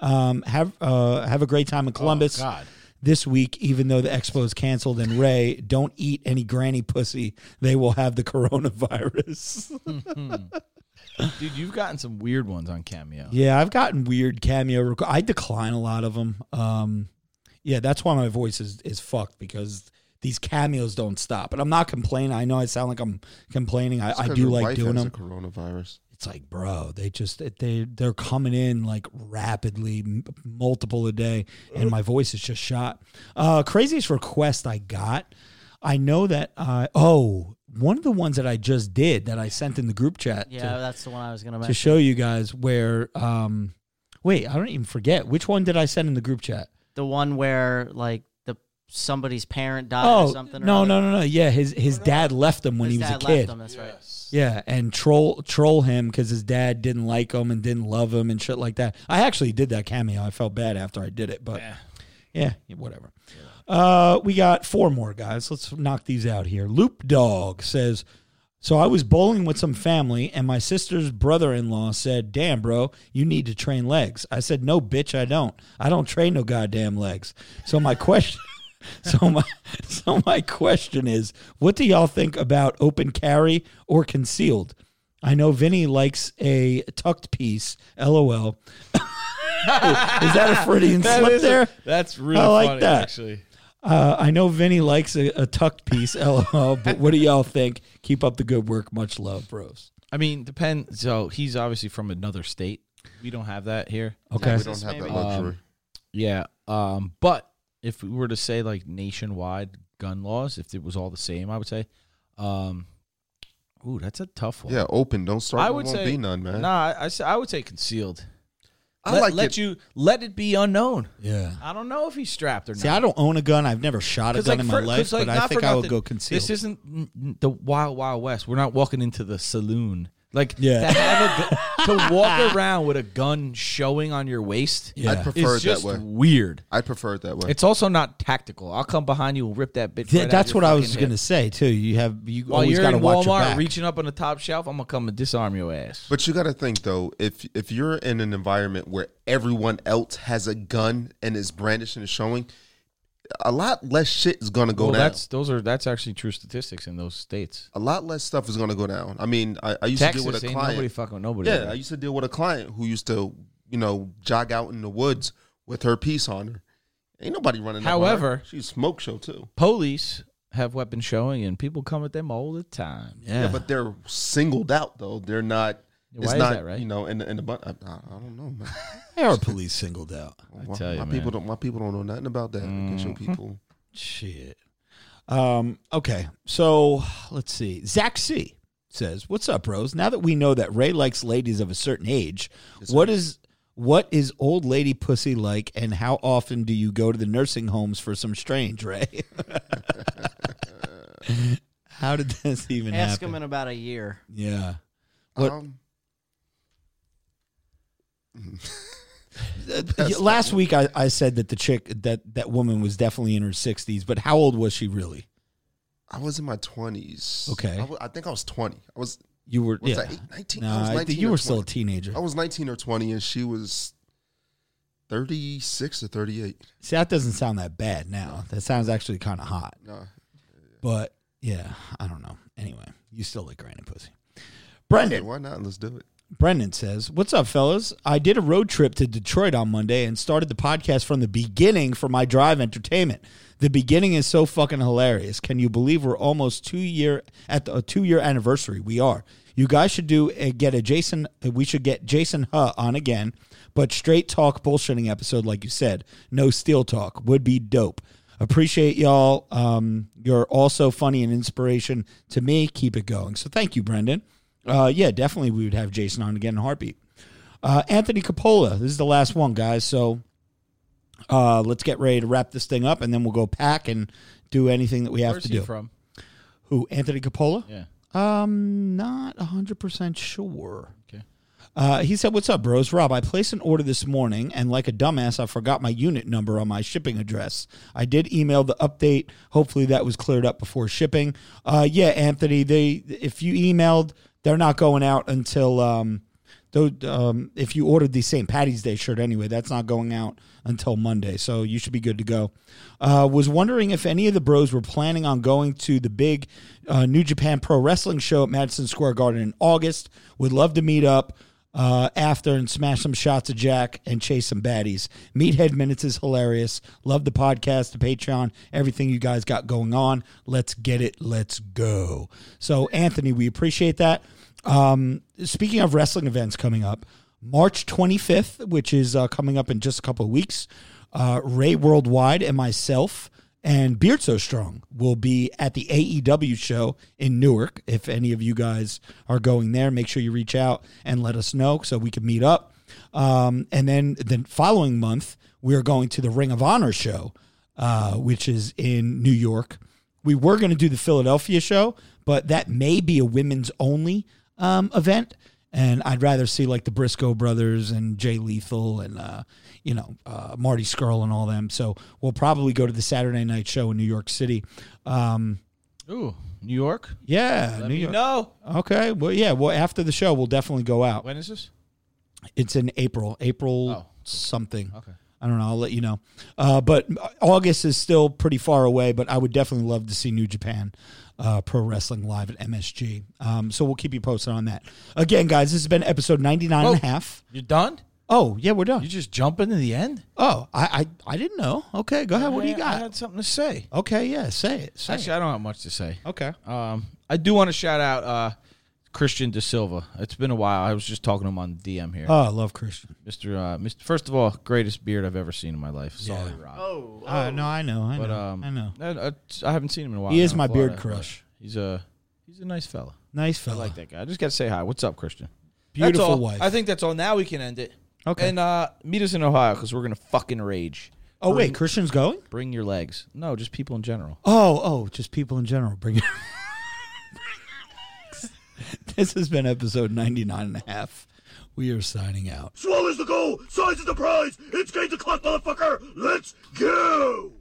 Um, have uh, have a great time in Columbus God. this week, even though the expo is canceled. And Ray, don't eat any granny pussy; they will have the coronavirus. Dude, you've gotten some weird ones on Cameo. yeah, I've gotten weird cameo. Requ- I decline a lot of them. Um, yeah, that's why my voice is is fucked because these cameos don't stop. And I'm not complaining. I know I sound like I'm complaining. I, I 'cause do your like wife doing has them. the coronavirus. it's like, bro, they just they they're coming in like rapidly, m- multiple a day, and my voice is just shot. Uh, craziest request I got, I know that. Uh, oh, one of the ones that I just did that I sent in the group chat Yeah, to, that's the one I was gonna to show you guys where. Um, wait, I don't even forget which one did I send in the group chat. the one where like the somebody's parent died or Oh something. or no other. no no no! Yeah, his his dad left him when His he was a dad kid. Left him, that's right. Yeah, and troll troll him because his dad didn't like him and didn't love him and shit like that. I actually did that cameo. I felt bad after I did it, but yeah, whatever. Uh, we got four more guys. Let's knock these out here. Loop Dog says, "So I was bowling with some family, and my sister's brother-in-law said, "Damn, bro, you need to train legs." I said, "No, bitch, I don't. I don't train no goddamn legs." So my question. So my so my question is, what do y'all think about open carry or concealed? I know Vinny likes a tucked piece. LOL. is that a Freudian That slip is a- there? that's really I like funny, that. actually. Uh, I know Vinny likes a, a tucked piece. LOL. But what do y'all think? Keep up the good work. Much love, bros. I mean, depend. So he's obviously from another state. We don't have that here. Okay. We don't have that maybe. luxury. Yeah. Um, but if we were to say like nationwide gun laws, if it was all the same, I would say, um, ooh, that's a tough one. yeah, open. Don't start. I with would won't say be none, man. Nah, I, I, I would say concealed. I let, like let it. you let it be unknown. Yeah. I don't know if he's strapped or See, not. See, I don't own a gun. I've never shot a gun like, in my for- life, 'cause, like, but I think I would go concealed. This isn't the wild wild west. We're not walking into the saloon. Like Yeah. to have a gu- to walk around with a gun showing on your waist. Yeah. I'd prefer is it that just way. weird. I prefer it that way. It's also not tactical. I'll come behind you and rip that bitch. Th- right out that's your what I was fucking going to hip. say too. You have you While always you're got to in watch your Walmart back. reaching up on the top shelf, I'm gonna come and disarm your ass. But you got to think though, if if you're in an environment where everyone else has a gun and is brandishing and showing, a lot less shit is gonna go well, down. that's those are that's actually true statistics in those states. a lot less stuff is gonna go down. I mean, I, I used Texas to deal with a client. nobody fucking nobody. yeah, I used to deal with a client who used to, you know, jog out in the woods with her piece on her. Ain't nobody running. However- she's smoke show too. police have weapons showing, and people come at them all the time. Yeah. but they're singled out though. They're not. Why it's is not, that, right? You know, in the in the bun- I, I, I don't know, man. They are police singled out. my, tell you, my man. people don't. My people don't know nothing about that. I can show Mm-hmm. people. Shit. Um, okay, so let's see. Zach C says, "What's up, bros? Now that we know that Ray likes ladies of a certain age, what is what is old lady pussy like, and how often do you go to the nursing homes for some strange, Ray? how did this even happen? Ask happen? him in about a year. yeah. What- Um, last week I, I said that the chick that that woman was definitely in her 60s, but how old was she really? I was in my twenties. Okay. I, think I was twenty. I was. You were Was yeah. I eight- 19? No, I was I 19 think you were still a teenager. I was nineteen or twenty, and she was thirty-six or thirty-eight. See, that doesn't sound that bad now. That sounds actually kind of hot. No, But yeah, I don't know. Anyway, you still like granny pussy. Brendan. why not? Let's do it. Brendan says, What's up, fellas? I did a road trip to Detroit on Monday and started the podcast from the beginning for my drive entertainment. The beginning is so fucking hilarious. Can you believe we're almost two year at the a two year anniversary? We are. You guys should do get a Jason. We should get Jason Huh on again, but straight talk bullshitting episode like you said. No steel talk would be dope. Appreciate y'all. Um, you're also funny and inspiration to me. Keep it going. So thank you, Brendan. Uh, yeah, definitely we would have Jason on again in a heartbeat. Uh, Anthony Capola. This is the last one, guys. So uh, let's get ready to wrap this thing up, and then we'll go pack and do anything that we have Where's to do. from? Who? Anthony Capola? Yeah. Um, not hundred percent sure. Okay. Uh, he said, "What's up, bros? Rob, I placed an order this morning, and like a dumbass, I forgot my unit number on my shipping address. I did email the update. Hopefully, that was cleared up before shipping. Uh, yeah, Anthony, they if you emailed, they're not going out until um, though um, if you ordered the St. Patty's Day shirt anyway, that's not going out until Monday, so you should be good to go. Uh, was wondering if any of the bros were planning on going to the big uh, New Japan Pro Wrestling show at Madison Square Garden in August. Would love to meet up uh, after and smash some shots of Jack and chase some baddies. Meathead Minutes is hilarious. Love the podcast, the Patreon, everything you guys got going on. Let's get it. Let's go. So, Anthony, we appreciate that. Um, speaking of wrestling events coming up, March 25th, which is uh, coming up in just a couple of weeks, uh, Ray Worldwide and myself and Beard So Strong will be at the AEW show in Newark. If any of you guys are going there, make sure you reach out and let us know so we can meet up. Um, and then the following month, we are going to the Ring of Honor show, uh, which is in New York. We were going to do the Philadelphia show, but that may be a women's only um, event. And I'd rather see like the Briscoe brothers and Jay Lethal and, uh, you know, uh, Marty Scurll and all them. So we'll probably go to the Saturday night show in New York City. Um, Ooh, New York. yeah, Let New York. No. Okay. Well, yeah. Well, after the show, we'll definitely go out. When is this? It's in April, April Oh, something. Okay. I don't know. I'll let you know. Uh, but August is still pretty far away. But I would definitely love to see New Japan uh, Pro Wrestling live at MSG. Um, so we'll keep you posted on that. Again, guys, this has been episode 99 and a half. You're done? Oh, yeah, we're done. You just jumping to the end? Oh, I, I I didn't know. Okay, go ahead. What do you got? I had something to say. Okay, yeah, say it. Say Actually, I don't have much to say. Okay. Um, I do want to shout out uh, Christian De Silva. It's been a while. I was just talking to him on DM here. Oh, I love Christian. Mr. Uh, Mr. First of all, greatest beard I've ever seen in my life. Sorry, Yeah. Rob. Oh, Uh, no, I know. I but know. um, I know. I, I, I haven't seen him in a while. He is now my beard Florida, but crush. He's a he's a nice fella. Nice fella. I fella. like that guy. I just got to say hi. What's up, Christian? Beautiful all. wife. I think that's all. Now we can end it. Okay. And uh, meet us in Ohio because we're gonna fucking rage. oh wait, Christian's going. Bring your legs. No, just people in general. Oh, oh, just people in general. Bring it. this has been episode 99 and a half. We are signing out. Swallows the goal, size is the prize. It's game to clock, motherfucker. Let's go.